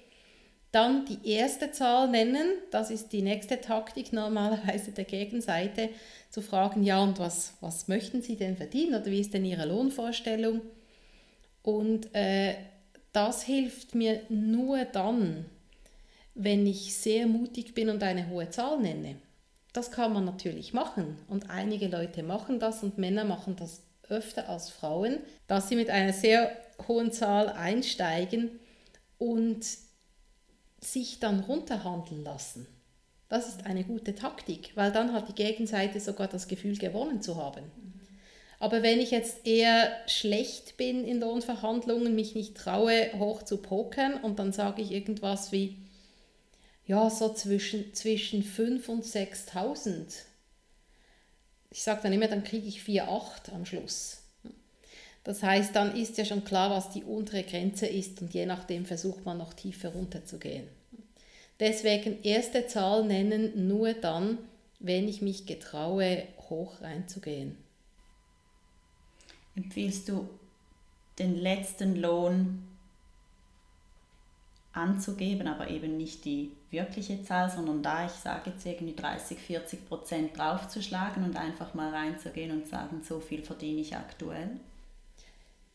Dann die erste Zahl nennen, das ist die nächste Taktik normalerweise der Gegenseite, zu fragen, ja und was, was möchten Sie denn verdienen oder wie ist denn Ihre Lohnvorstellung? Und äh, das hilft mir nur dann, wenn ich sehr mutig bin und eine hohe Zahl nenne. Das kann man natürlich machen und einige Leute machen das und Männer machen das öfter als Frauen, dass sie mit einer sehr hohen Zahl einsteigen und sich dann runterhandeln lassen. Das ist eine gute Taktik, weil dann hat die Gegenseite sogar das Gefühl, gewonnen zu haben. Aber wenn ich jetzt eher schlecht bin in Lohnverhandlungen, mich nicht traue, hoch zu pokern und dann sage ich irgendwas wie, ja, so zwischen, zwischen 5.000 und 6.000. Ich sage dann immer, dann kriege ich 4.8 am Schluss. Das heißt, dann ist ja schon klar, was die untere Grenze ist und je nachdem versucht man noch tiefer runterzugehen. Deswegen erste Zahl nennen nur dann, wenn ich mich getraue, hoch reinzugehen. Empfiehlst du den letzten Lohn anzugeben, aber eben nicht die wirkliche Zahl, sondern da ich sage jetzt irgendwie 30, 40 Prozent draufzuschlagen und einfach mal reinzugehen und sagen, so viel verdiene ich aktuell?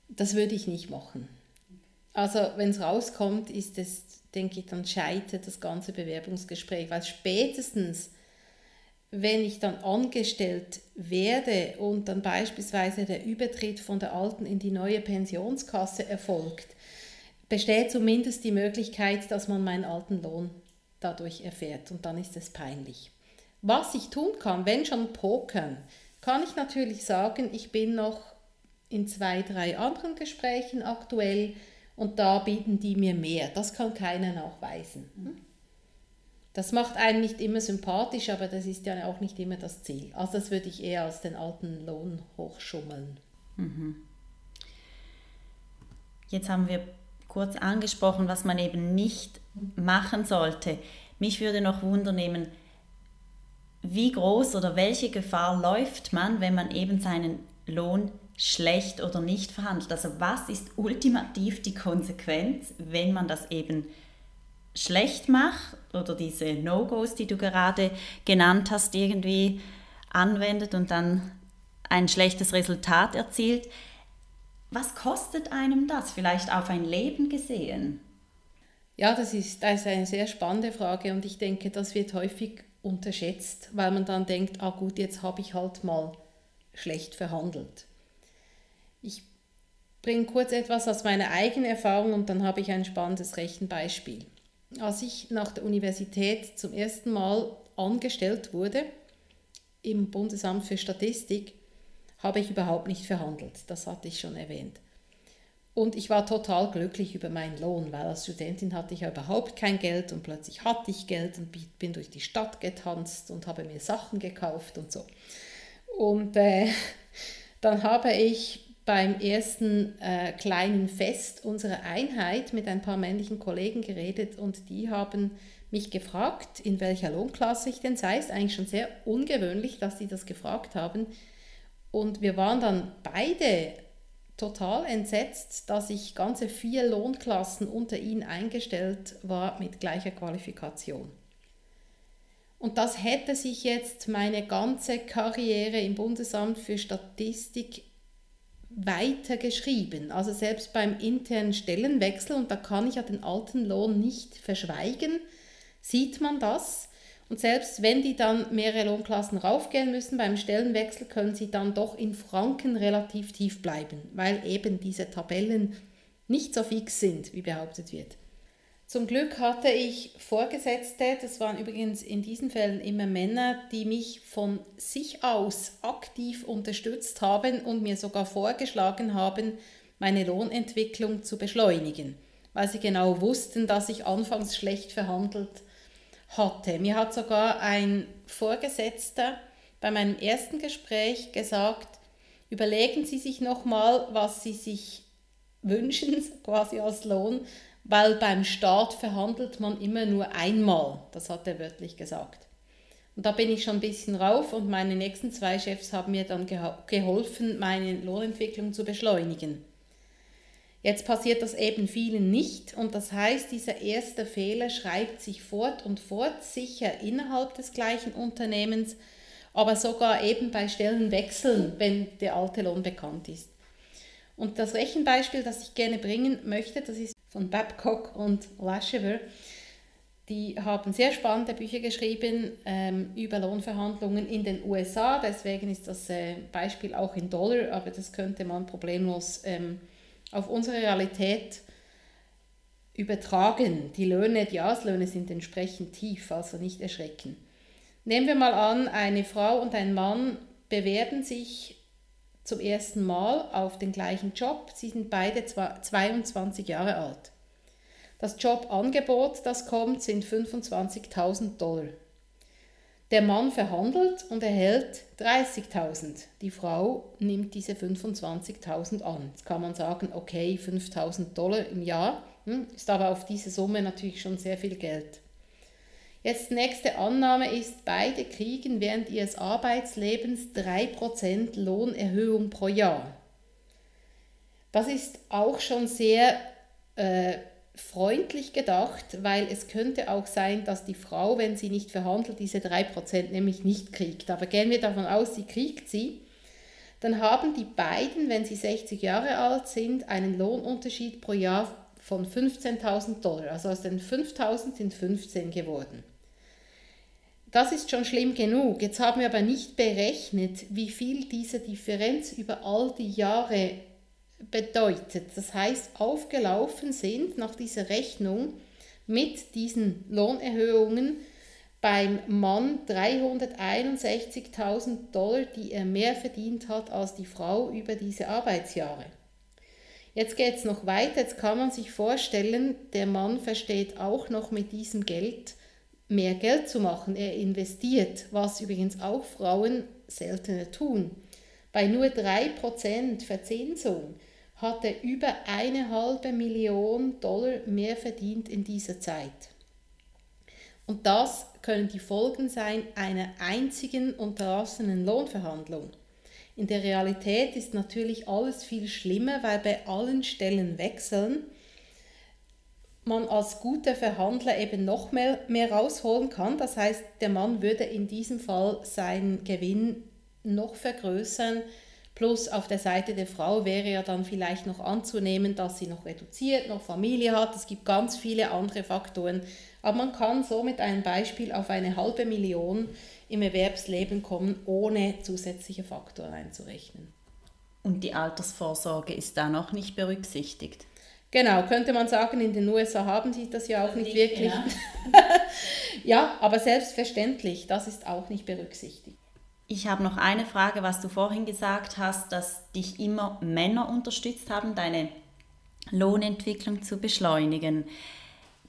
Das würde ich nicht machen. Also wenn es rauskommt, ist es, denke ich, dann scheitert das ganze Bewerbungsgespräch, weil spätestens, wenn ich dann angestellt werde und dann beispielsweise der Übertritt von der alten in die neue Pensionskasse erfolgt, besteht zumindest die Möglichkeit, dass man meinen alten Lohn dadurch erfährt und dann ist es peinlich. Was ich tun kann, wenn schon pokern, kann ich natürlich sagen, ich bin noch in zwei, drei anderen Gesprächen aktuell und da bieten die mir mehr. Das kann keiner nachweisen. Hm? Das macht einen nicht immer sympathisch, aber das ist ja auch nicht immer das Ziel. Also das würde ich eher als den alten Lohn hochschummeln. Mhm. Jetzt haben wir kurz angesprochen, was man eben nicht machen sollte. Mich würde noch wundern wie groß oder welche Gefahr läuft man, wenn man eben seinen Lohn schlecht oder nicht verhandelt. Also was ist ultimativ die Konsequenz, wenn man das eben schlecht macht oder diese No-Gos, die du gerade genannt hast, irgendwie anwendet und dann ein schlechtes Resultat erzielt. Was kostet einem das vielleicht auf ein Leben gesehen? Ja, das ist, das ist eine sehr spannende Frage und ich denke, das wird häufig unterschätzt, weil man dann denkt, ah gut, jetzt habe ich halt mal schlecht verhandelt. Ich bringe kurz etwas aus meiner eigenen Erfahrung und dann habe ich ein spannendes Rechenbeispiel. Als ich nach der Universität zum ersten Mal angestellt wurde im Bundesamt für Statistik, habe ich überhaupt nicht verhandelt. Das hatte ich schon erwähnt. Und ich war total glücklich über meinen Lohn, weil als Studentin hatte ich ja überhaupt kein Geld und plötzlich hatte ich Geld und bin durch die Stadt getanzt und habe mir Sachen gekauft und so. Und äh, dann habe ich beim ersten äh, kleinen Fest unserer Einheit mit ein paar männlichen Kollegen geredet und die haben mich gefragt, in welcher Lohnklasse ich denn sei. Ist eigentlich schon sehr ungewöhnlich, dass die das gefragt haben. Und wir waren dann beide total entsetzt, dass ich ganze vier Lohnklassen unter ihnen eingestellt war mit gleicher Qualifikation. Und das hätte sich jetzt meine ganze Karriere im Bundesamt für Statistik weitergeschrieben. Also selbst beim internen Stellenwechsel, und da kann ich ja den alten Lohn nicht verschweigen, sieht man das. Und selbst wenn die dann mehrere Lohnklassen raufgehen müssen beim Stellenwechsel, können sie dann doch in Franken relativ tief bleiben, weil eben diese Tabellen nicht so fix sind, wie behauptet wird. Zum Glück hatte ich Vorgesetzte, das waren übrigens in diesen Fällen immer Männer, die mich von sich aus aktiv unterstützt haben und mir sogar vorgeschlagen haben, meine Lohnentwicklung zu beschleunigen, weil sie genau wussten, dass ich anfangs schlecht verhandelt hatte. Mir hat sogar ein Vorgesetzter bei meinem ersten Gespräch gesagt, überlegen Sie sich nochmal, was Sie sich wünschen, quasi als Lohn, weil beim Staat verhandelt man immer nur einmal. Das hat er wörtlich gesagt. Und da bin ich schon ein bisschen rauf und meine nächsten zwei Chefs haben mir dann geholfen, meine Lohnentwicklung zu beschleunigen. Jetzt passiert das eben vielen nicht und das heißt, dieser erste Fehler schreibt sich fort und fort, sicher innerhalb des gleichen Unternehmens, aber sogar eben bei Stellenwechseln, wenn der alte Lohn bekannt ist. Und das Rechenbeispiel, das ich gerne bringen möchte, das ist von Babcock und Lashever. Die haben sehr spannende Bücher geschrieben ähm, über Lohnverhandlungen in den USA. Deswegen ist das äh, Beispiel auch in Dollar, aber das könnte man problemlos ähm, auf unsere Realität übertragen. Die Löhne, die Auslöhne sind entsprechend tief, also nicht erschrecken. Nehmen wir mal an, eine Frau und ein Mann bewerben sich zum ersten Mal auf den gleichen Job. Sie sind beide 22 Jahre alt. Das Jobangebot, das kommt, sind 25.000 Dollar. Der Mann verhandelt und erhält 30.000. Die Frau nimmt diese 25.000 an. Jetzt kann man sagen, okay, 5.000 Dollar im Jahr, hm, ist aber auf diese Summe natürlich schon sehr viel Geld. Jetzt nächste Annahme ist, beide kriegen während ihres Arbeitslebens 3% Lohnerhöhung pro Jahr. Das ist auch schon sehr äh, freundlich gedacht, weil es könnte auch sein, dass die Frau, wenn sie nicht verhandelt, diese 3% nämlich nicht kriegt. Aber gehen wir davon aus, sie kriegt sie. Dann haben die beiden, wenn sie 60 Jahre alt sind, einen Lohnunterschied pro Jahr von 15.000 Dollar. Also aus den 5.000 sind 15 geworden. Das ist schon schlimm genug. Jetzt haben wir aber nicht berechnet, wie viel diese Differenz über all die Jahre bedeutet. Das heißt, aufgelaufen sind nach dieser Rechnung mit diesen Lohnerhöhungen beim Mann 361.000 Dollar, die er mehr verdient hat als die Frau über diese Arbeitsjahre. Jetzt geht es noch weiter, jetzt kann man sich vorstellen, der Mann versteht auch noch mit diesem Geld mehr Geld zu machen. Er investiert, was übrigens auch Frauen seltener tun. Bei nur 3% Verzinsung hat er über eine halbe Million Dollar mehr verdient in dieser Zeit. Und das können die Folgen sein einer einzigen unterlassenen Lohnverhandlung. In der Realität ist natürlich alles viel schlimmer, weil bei allen Stellen wechseln man als guter Verhandler eben noch mehr, mehr rausholen kann. Das heißt, der Mann würde in diesem Fall seinen Gewinn noch vergrößern. Plus auf der Seite der Frau wäre ja dann vielleicht noch anzunehmen, dass sie noch reduziert, noch Familie hat. Es gibt ganz viele andere Faktoren. Aber man kann so mit einem Beispiel auf eine halbe Million im Erwerbsleben kommen, ohne zusätzliche Faktoren einzurechnen. Und die Altersvorsorge ist da noch nicht berücksichtigt. Genau, könnte man sagen, in den USA haben sie das ja auch nicht wirklich. Ja. ja, aber selbstverständlich, das ist auch nicht berücksichtigt. Ich habe noch eine Frage, was du vorhin gesagt hast, dass dich immer Männer unterstützt haben, deine Lohnentwicklung zu beschleunigen.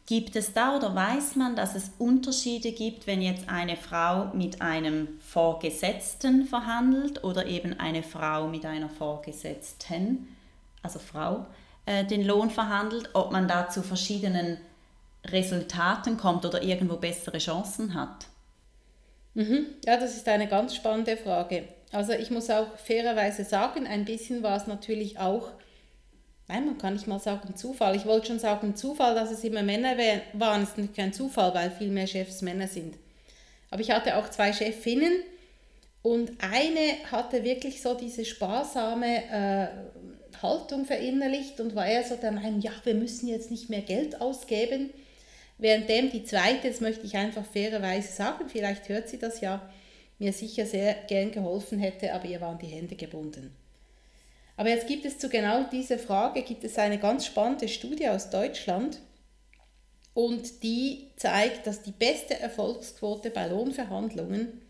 Gibt es da oder weiß man, dass es Unterschiede gibt, wenn jetzt eine Frau mit einem Vorgesetzten verhandelt oder eben eine Frau mit einer Vorgesetzten, also Frau? Äh, den Lohn verhandelt, ob man da zu verschiedenen Resultaten kommt oder irgendwo bessere Chancen hat? Mhm. Ja, das ist eine ganz spannende Frage. Also ich muss auch fairerweise sagen, ein bisschen war es natürlich auch, nein, man kann nicht mal sagen Zufall. Ich wollte schon sagen Zufall, dass es immer Männer waren, ist nicht kein Zufall, weil viel mehr Chefs Männer sind. Aber ich hatte auch zwei Chefinnen und eine hatte wirklich so diese sparsame äh, Haltung verinnerlicht und war eher so der Meinung, ja, wir müssen jetzt nicht mehr Geld ausgeben. Währenddem die zweite, das möchte ich einfach fairerweise sagen, vielleicht hört sie das ja, mir sicher sehr gern geholfen hätte, aber ihr waren die Hände gebunden. Aber jetzt gibt es zu genau dieser Frage, gibt es eine ganz spannende Studie aus Deutschland und die zeigt, dass die beste Erfolgsquote bei Lohnverhandlungen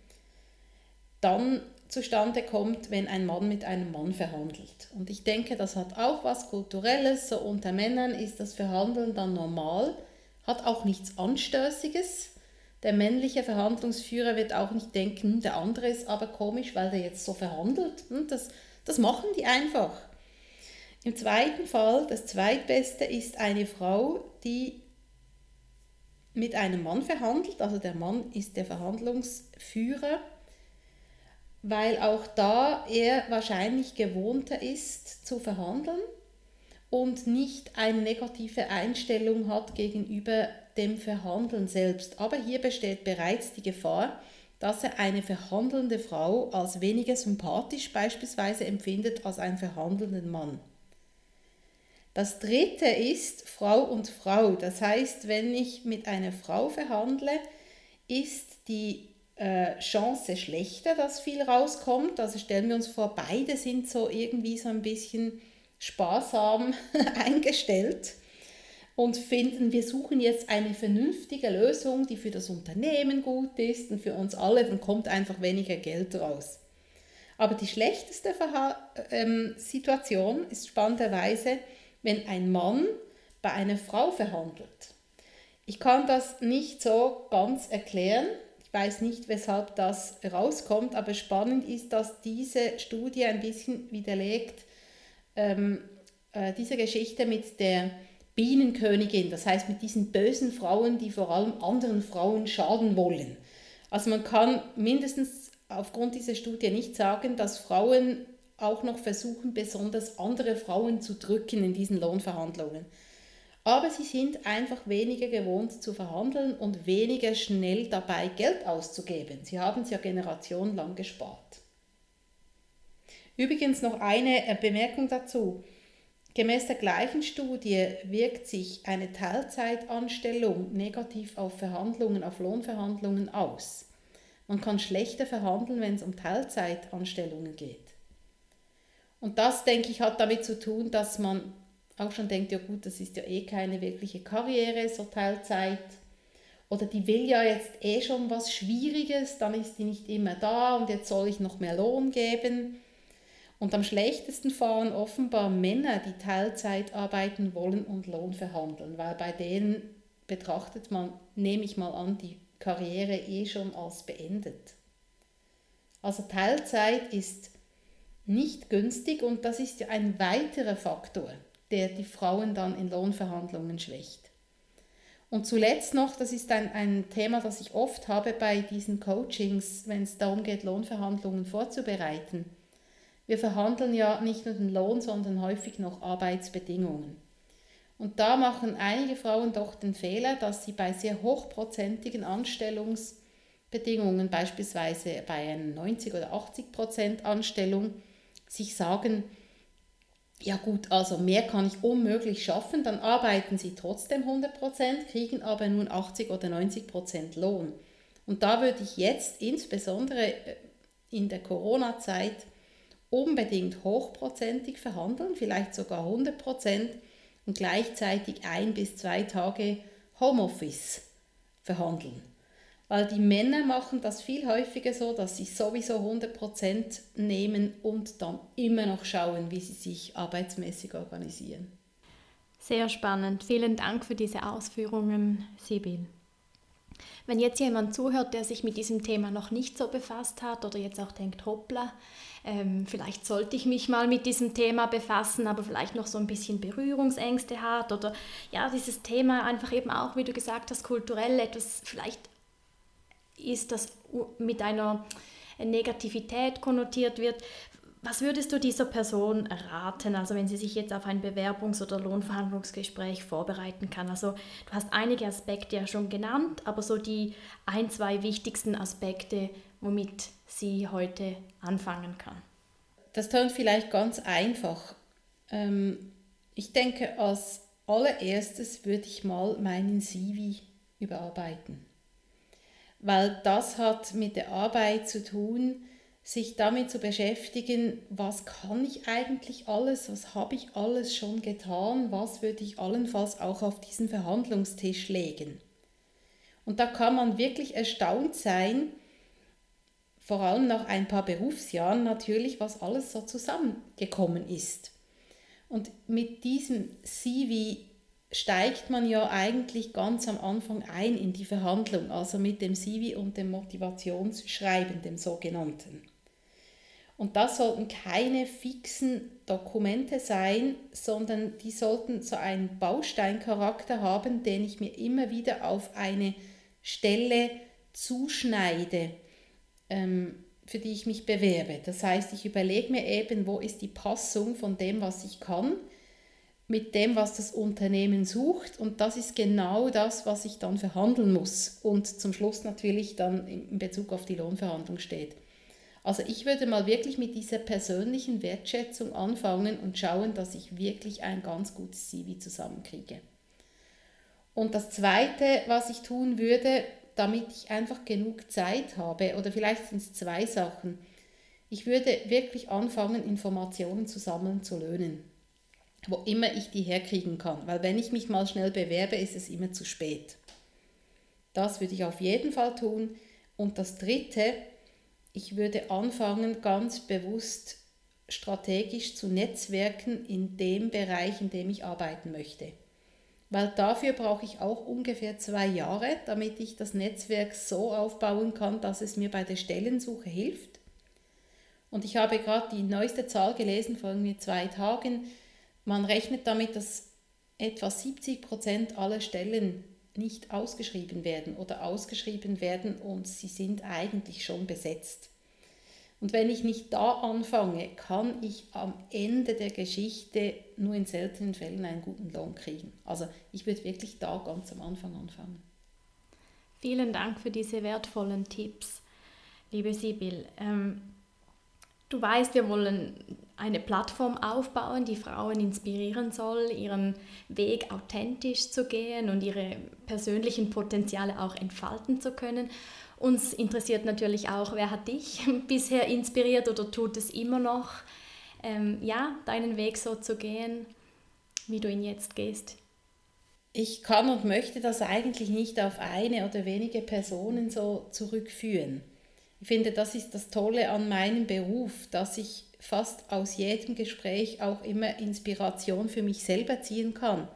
dann zustande kommt, wenn ein Mann mit einem Mann verhandelt. Und ich denke, das hat auch was Kulturelles. So unter Männern ist das Verhandeln dann normal, hat auch nichts Anstößiges. Der männliche Verhandlungsführer wird auch nicht denken, der andere ist aber komisch, weil der jetzt so verhandelt. Hm, das, das machen die einfach. Im zweiten Fall, das zweitbeste, ist eine Frau, die mit einem Mann verhandelt, also der Mann ist der Verhandlungsführer, weil auch da er wahrscheinlich gewohnter ist zu verhandeln und nicht eine negative Einstellung hat gegenüber dem Verhandeln selbst. Aber hier besteht bereits die Gefahr, dass er eine verhandelnde Frau als weniger sympathisch beispielsweise empfindet als einen verhandelnden Mann. Das dritte ist Frau und Frau. Das heißt, wenn ich mit einer Frau verhandle, ist die äh, Chance schlechter, dass viel rauskommt. Also stellen wir uns vor, beide sind so irgendwie so ein bisschen sparsam eingestellt und finden, wir suchen jetzt eine vernünftige Lösung, die für das Unternehmen gut ist und für uns alle, dann kommt einfach weniger Geld raus. Aber die schlechteste Verha ähm, Situation ist spannenderweise, wenn ein Mann bei einer Frau verhandelt. Ich kann das nicht so ganz erklären. Weiß nicht, weshalb das rauskommt, aber spannend ist, dass diese Studie ein bisschen widerlegt, ähm, äh, diese Geschichte mit der Bienenkönigin, das heißt mit diesen bösen Frauen, die vor allem anderen Frauen schaden wollen. Also man kann mindestens aufgrund dieser Studie nicht sagen, dass Frauen auch noch versuchen, besonders andere Frauen zu drücken in diesen Lohnverhandlungen. Aber sie sind einfach weniger gewohnt zu verhandeln und weniger schnell dabei Geld auszugeben. Sie haben es ja generationenlang gespart. Übrigens noch eine Bemerkung dazu. Gemäß der gleichen Studie wirkt sich eine Teilzeitanstellung negativ auf Verhandlungen, auf Lohnverhandlungen aus. Man kann schlechter verhandeln, wenn es um Teilzeitanstellungen geht. Und das, denke ich, hat damit zu tun, dass man auch schon denkt, ja gut, das ist ja eh keine wirkliche Karriere, so Teilzeit. Oder die will ja jetzt eh schon was Schwieriges, dann ist die nicht immer da und jetzt soll ich noch mehr Lohn geben. Und am schlechtesten fahren offenbar Männer, die Teilzeit arbeiten wollen und Lohn verhandeln, weil bei denen betrachtet man, nehme ich mal an, die Karriere eh schon als beendet. Also Teilzeit ist nicht günstig und das ist ja ein weiterer Faktor, der die Frauen dann in Lohnverhandlungen schwächt. Und zuletzt noch, das ist ein, ein Thema, das ich oft habe bei diesen Coachings, wenn es darum geht, Lohnverhandlungen vorzubereiten wir verhandeln ja nicht nur den Lohn, sondern häufig noch Arbeitsbedingungen. Und da machen einige Frauen doch den Fehler, dass sie bei sehr hochprozentigen Anstellungsbedingungen, beispielsweise bei einer 90 oder 80 Prozent Anstellung, sich sagen, ja gut, also mehr kann ich unmöglich schaffen, dann arbeiten sie trotzdem 100 Prozent, kriegen aber nun 80 oder 90 Prozent Lohn. Und da würde ich jetzt insbesondere äh, in der Corona-Zeit unbedingt hochprozentig verhandeln, vielleicht sogar 100 Prozent und gleichzeitig ein bis zwei Tage Homeoffice verhandeln. Weil die Männer machen das viel häufiger so, dass sie sowieso 100 Prozent nehmen und dann immer noch schauen, wie sie sich arbeitsmäßig organisieren. Sehr spannend. Vielen Dank für diese Ausführungen, Sibyl. Wenn jetzt jemand zuhört, der sich mit diesem Thema noch nicht so befasst hat oder jetzt auch denkt, hoppla, ähm, vielleicht sollte ich mich mal mit diesem Thema befassen, aber vielleicht noch so ein bisschen Berührungsängste hat oder ja, dieses Thema einfach eben auch, wie du gesagt hast, kulturell etwas, vielleicht ist das mit einer Negativität konnotiert wird. Was würdest du dieser Person raten, also wenn sie sich jetzt auf ein Bewerbungs- oder Lohnverhandlungsgespräch vorbereiten kann? Also du hast einige Aspekte ja schon genannt, aber so die ein, zwei wichtigsten Aspekte, womit sie heute anfangen kann. Das tönt vielleicht ganz einfach. Ähm, ich denke, als allererstes würde ich mal meinen CV überarbeiten, weil das hat mit der Arbeit zu tun, sich damit zu beschäftigen, was kann ich eigentlich alles, was habe ich alles schon getan, was würde ich allenfalls auch auf diesen Verhandlungstisch legen. Und da kann man wirklich erstaunt sein, vor allem nach ein paar Berufsjahren natürlich, was alles so zusammengekommen ist. Und mit diesem CV steigt man ja eigentlich ganz am Anfang ein in die Verhandlung, also mit dem CV und dem Motivationsschreiben, dem sogenannten. Und das sollten keine fixen Dokumente sein, sondern die sollten so einen Bausteincharakter haben, den ich mir immer wieder auf eine Stelle zuschneide, ähm, für die ich mich bewerbe. Das heißt, ich überlege mir eben, wo ist die Passung von dem, was ich kann, mit dem, was das Unternehmen sucht. Und das ist genau das, was ich dann verhandeln muss und zum Schluss natürlich dann in Bezug auf die Lohnverhandlung steht. Also ich würde mal wirklich mit dieser persönlichen Wertschätzung anfangen und schauen, dass ich wirklich ein ganz gutes CV zusammenkriege. Und das Zweite, was ich tun würde, damit ich einfach genug Zeit habe, oder vielleicht sind es zwei Sachen, ich würde wirklich anfangen, Informationen zu sammeln, zu löhnen, wo immer ich die herkriegen kann, weil wenn ich mich mal schnell bewerbe, ist es immer zu spät. Das würde ich auf jeden Fall tun. Und das Dritte, ich würde anfangen, ganz bewusst strategisch zu netzwerken in dem Bereich, in dem ich arbeiten möchte. Weil dafür brauche ich auch ungefähr zwei Jahre, damit ich das Netzwerk so aufbauen kann, dass es mir bei der Stellensuche hilft. Und ich habe gerade die neueste Zahl gelesen vor irgendwie zwei Tagen. Man rechnet damit, dass etwa 70 Prozent aller Stellen nicht ausgeschrieben werden oder ausgeschrieben werden und sie sind eigentlich schon besetzt. Und wenn ich nicht da anfange, kann ich am Ende der Geschichte nur in seltenen Fällen einen guten Lohn kriegen. Also ich würde wirklich da ganz am Anfang anfangen. Vielen Dank für diese wertvollen Tipps, liebe Sibyl. Ähm, du weißt, wir wollen eine Plattform aufbauen, die Frauen inspirieren soll, ihren Weg authentisch zu gehen und ihre persönlichen Potenziale auch entfalten zu können. Uns interessiert natürlich auch, wer hat dich bisher inspiriert oder tut es immer noch, ähm, ja, deinen Weg so zu gehen, wie du ihn jetzt gehst. Ich kann und möchte das eigentlich nicht auf eine oder wenige Personen so zurückführen. Ich finde, das ist das Tolle an meinem Beruf, dass ich fast aus jedem Gespräch auch immer Inspiration für mich selber ziehen kann.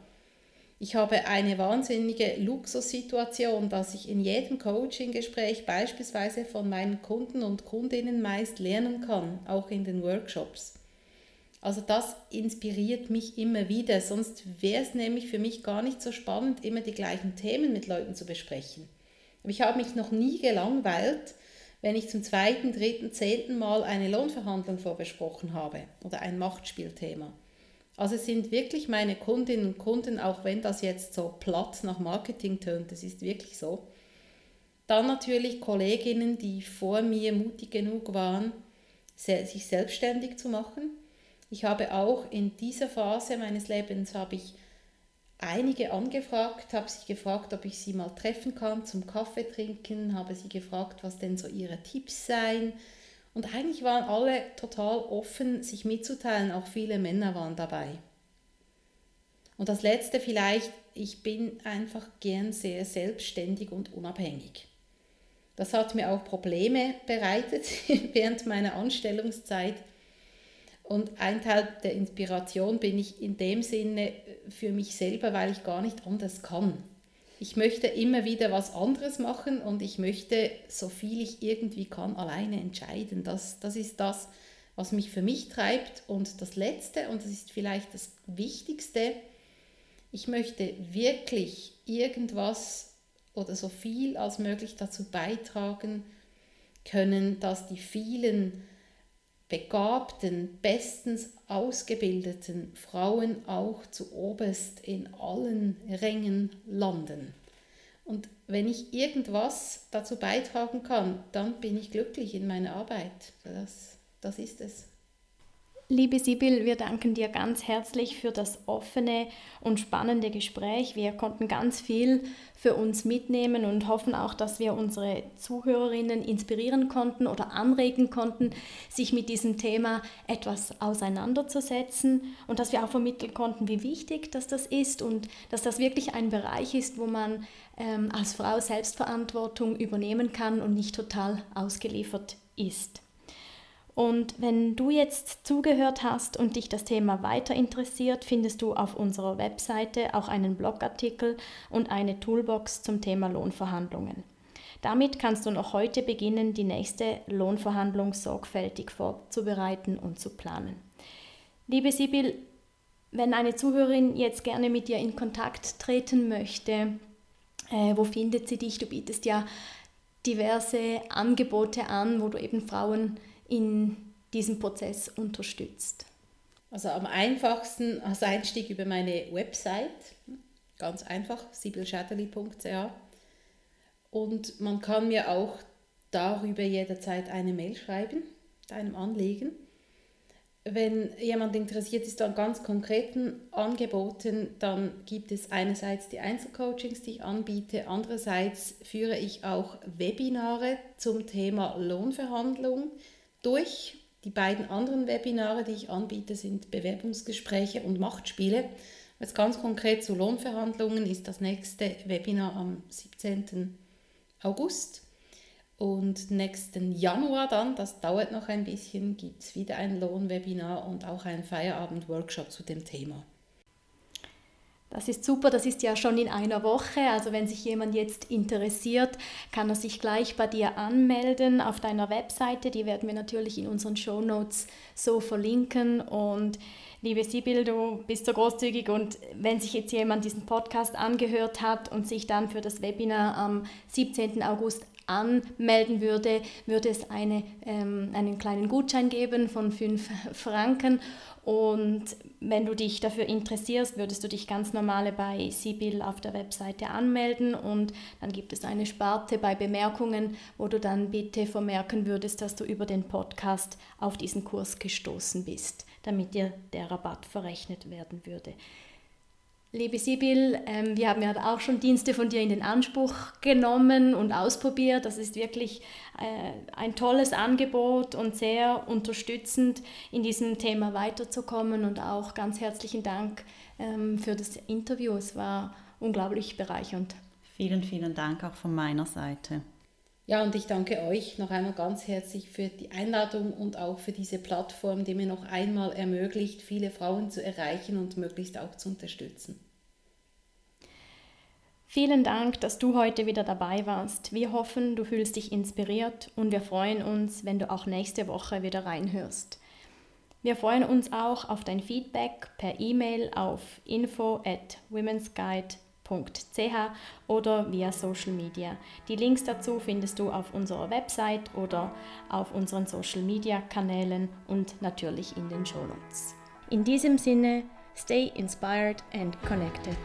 Ich habe eine wahnsinnige Luxussituation, dass ich in jedem Coaching-Gespräch beispielsweise von meinen Kunden und Kundinnen meist lernen kann, auch in den Workshops. Also das inspiriert mich immer wieder, sonst wäre es nämlich für mich gar nicht so spannend, immer die gleichen Themen mit Leuten zu besprechen. Ich habe mich noch nie gelangweilt, wenn ich zum zweiten, dritten, zehnten Mal eine Lohnverhandlung vorbesprochen habe oder ein Machtspielthema. Also es sind wirklich meine Kundinnen und Kunden, auch wenn das jetzt so platt nach Marketing tönt, das ist wirklich so. Dann natürlich Kolleginnen, die vor mir mutig genug waren, sich selbstständig zu machen. Ich habe auch in dieser Phase meines Lebens habe ich einige angefragt, habe sie gefragt, ob ich sie mal treffen kann zum Kaffee trinken, habe sie gefragt, was denn so ihre Tipps seien und eigentlich waren alle total offen, sich mitzuteilen, auch viele Männer waren dabei. Und das Letzte vielleicht, ich bin einfach gern sehr selbstständig und unabhängig. Das hat mir auch Probleme bereitet während meiner Anstellungszeit. Und ein Teil der Inspiration bin ich in dem Sinne für mich selber, weil ich gar nicht anders kann ich möchte immer wieder was anderes machen und ich möchte, so viel ich irgendwie kann, alleine entscheiden. Das, das ist das, was mich für mich treibt. Und das Letzte, und das ist vielleicht das Wichtigste, ich möchte wirklich irgendwas oder so viel als möglich dazu beitragen können, dass die vielen begabten, bestens ausgebildeten Frauen auch zu oberst in allen Rängen landen. Und wenn ich irgendwas dazu beitragen kann, dann bin ich glücklich in meiner Arbeit. Das, das ist es. Liebe Sibyl, wir danken dir ganz herzlich für das offene und spannende Gespräch. Wir konnten ganz viel für uns mitnehmen und hoffen auch, dass wir unsere Zuhörerinnen inspirieren konnten oder anregen konnten, sich mit diesem Thema etwas auseinanderzusetzen und dass wir auch vermitteln konnten, wie wichtig dass das ist und dass das wirklich ein Bereich ist, wo man ähm, als Frau Selbstverantwortung übernehmen kann und nicht total ausgeliefert ist. Und wenn du jetzt zugehört hast und dich das Thema weiter interessiert, findest du auf unserer Webseite auch einen Blogartikel und eine Toolbox zum Thema Lohnverhandlungen. Damit kannst du noch heute beginnen, die nächste Lohnverhandlung sorgfältig vorzubereiten und zu planen. Liebe Sibyl, wenn eine Zuhörerin jetzt gerne mit dir in Kontakt treten möchte, äh, wo findet sie dich? Du bietest ja diverse Angebote an, wo du eben Frauen in diesem Prozess unterstützt. Also am einfachsten als Einstieg über meine Website, ganz einfach, sibelschäderli.ch. Und man kann mir auch darüber jederzeit eine Mail schreiben, deinem Anliegen. Wenn jemand interessiert ist an ganz konkreten Angeboten, dann gibt es einerseits die Einzelcoachings, die ich anbiete, andererseits führe ich auch Webinare zum Thema Lohnverhandlung durch. Die beiden anderen Webinare, die ich anbiete, sind Bewerbungsgespräche und Machtspiele. Jetzt ganz konkret zu Lohnverhandlungen ist das nächste Webinar am 17. August. Und nächsten Januar dann, das dauert noch ein bisschen, gibt es wieder ein Lohnwebinar und auch einen Feierabend-Workshop zu dem Thema. Das ist super, das ist ja schon in einer Woche. Also wenn sich jemand jetzt interessiert, kann er sich gleich bei dir anmelden auf deiner Webseite. Die werden wir natürlich in unseren Show Notes so verlinken. Und liebe Sibyl, du bist so großzügig und wenn sich jetzt jemand diesen Podcast angehört hat und sich dann für das Webinar am 17. August anmelden würde, würde es eine, ähm, einen kleinen Gutschein geben von 5 Franken. Und wenn du dich dafür interessierst, würdest du dich ganz normal bei Sibyl auf der Webseite anmelden und dann gibt es eine Sparte bei Bemerkungen, wo du dann bitte vermerken würdest, dass du über den Podcast auf diesen Kurs gestoßen bist, damit dir der Rabatt verrechnet werden würde. Liebe Sibyl, ähm, wir haben ja auch schon Dienste von dir in den Anspruch genommen und ausprobiert. Das ist wirklich äh, ein tolles Angebot und sehr unterstützend, in diesem Thema weiterzukommen. Und auch ganz herzlichen Dank ähm, für das Interview. Es war unglaublich bereichernd. Vielen, vielen Dank auch von meiner Seite. Ja, und ich danke euch noch einmal ganz herzlich für die Einladung und auch für diese Plattform, die mir noch einmal ermöglicht, viele Frauen zu erreichen und möglichst auch zu unterstützen. Vielen Dank, dass du heute wieder dabei warst. Wir hoffen, du fühlst dich inspiriert und wir freuen uns, wenn du auch nächste Woche wieder reinhörst. Wir freuen uns auch auf dein Feedback per E-Mail auf info at womensguide.com www.ch oder via Social Media. Die Links dazu findest du auf unserer Website oder auf unseren Social Media Kanälen und natürlich in den Show Notes. In diesem Sinne, stay inspired and connected.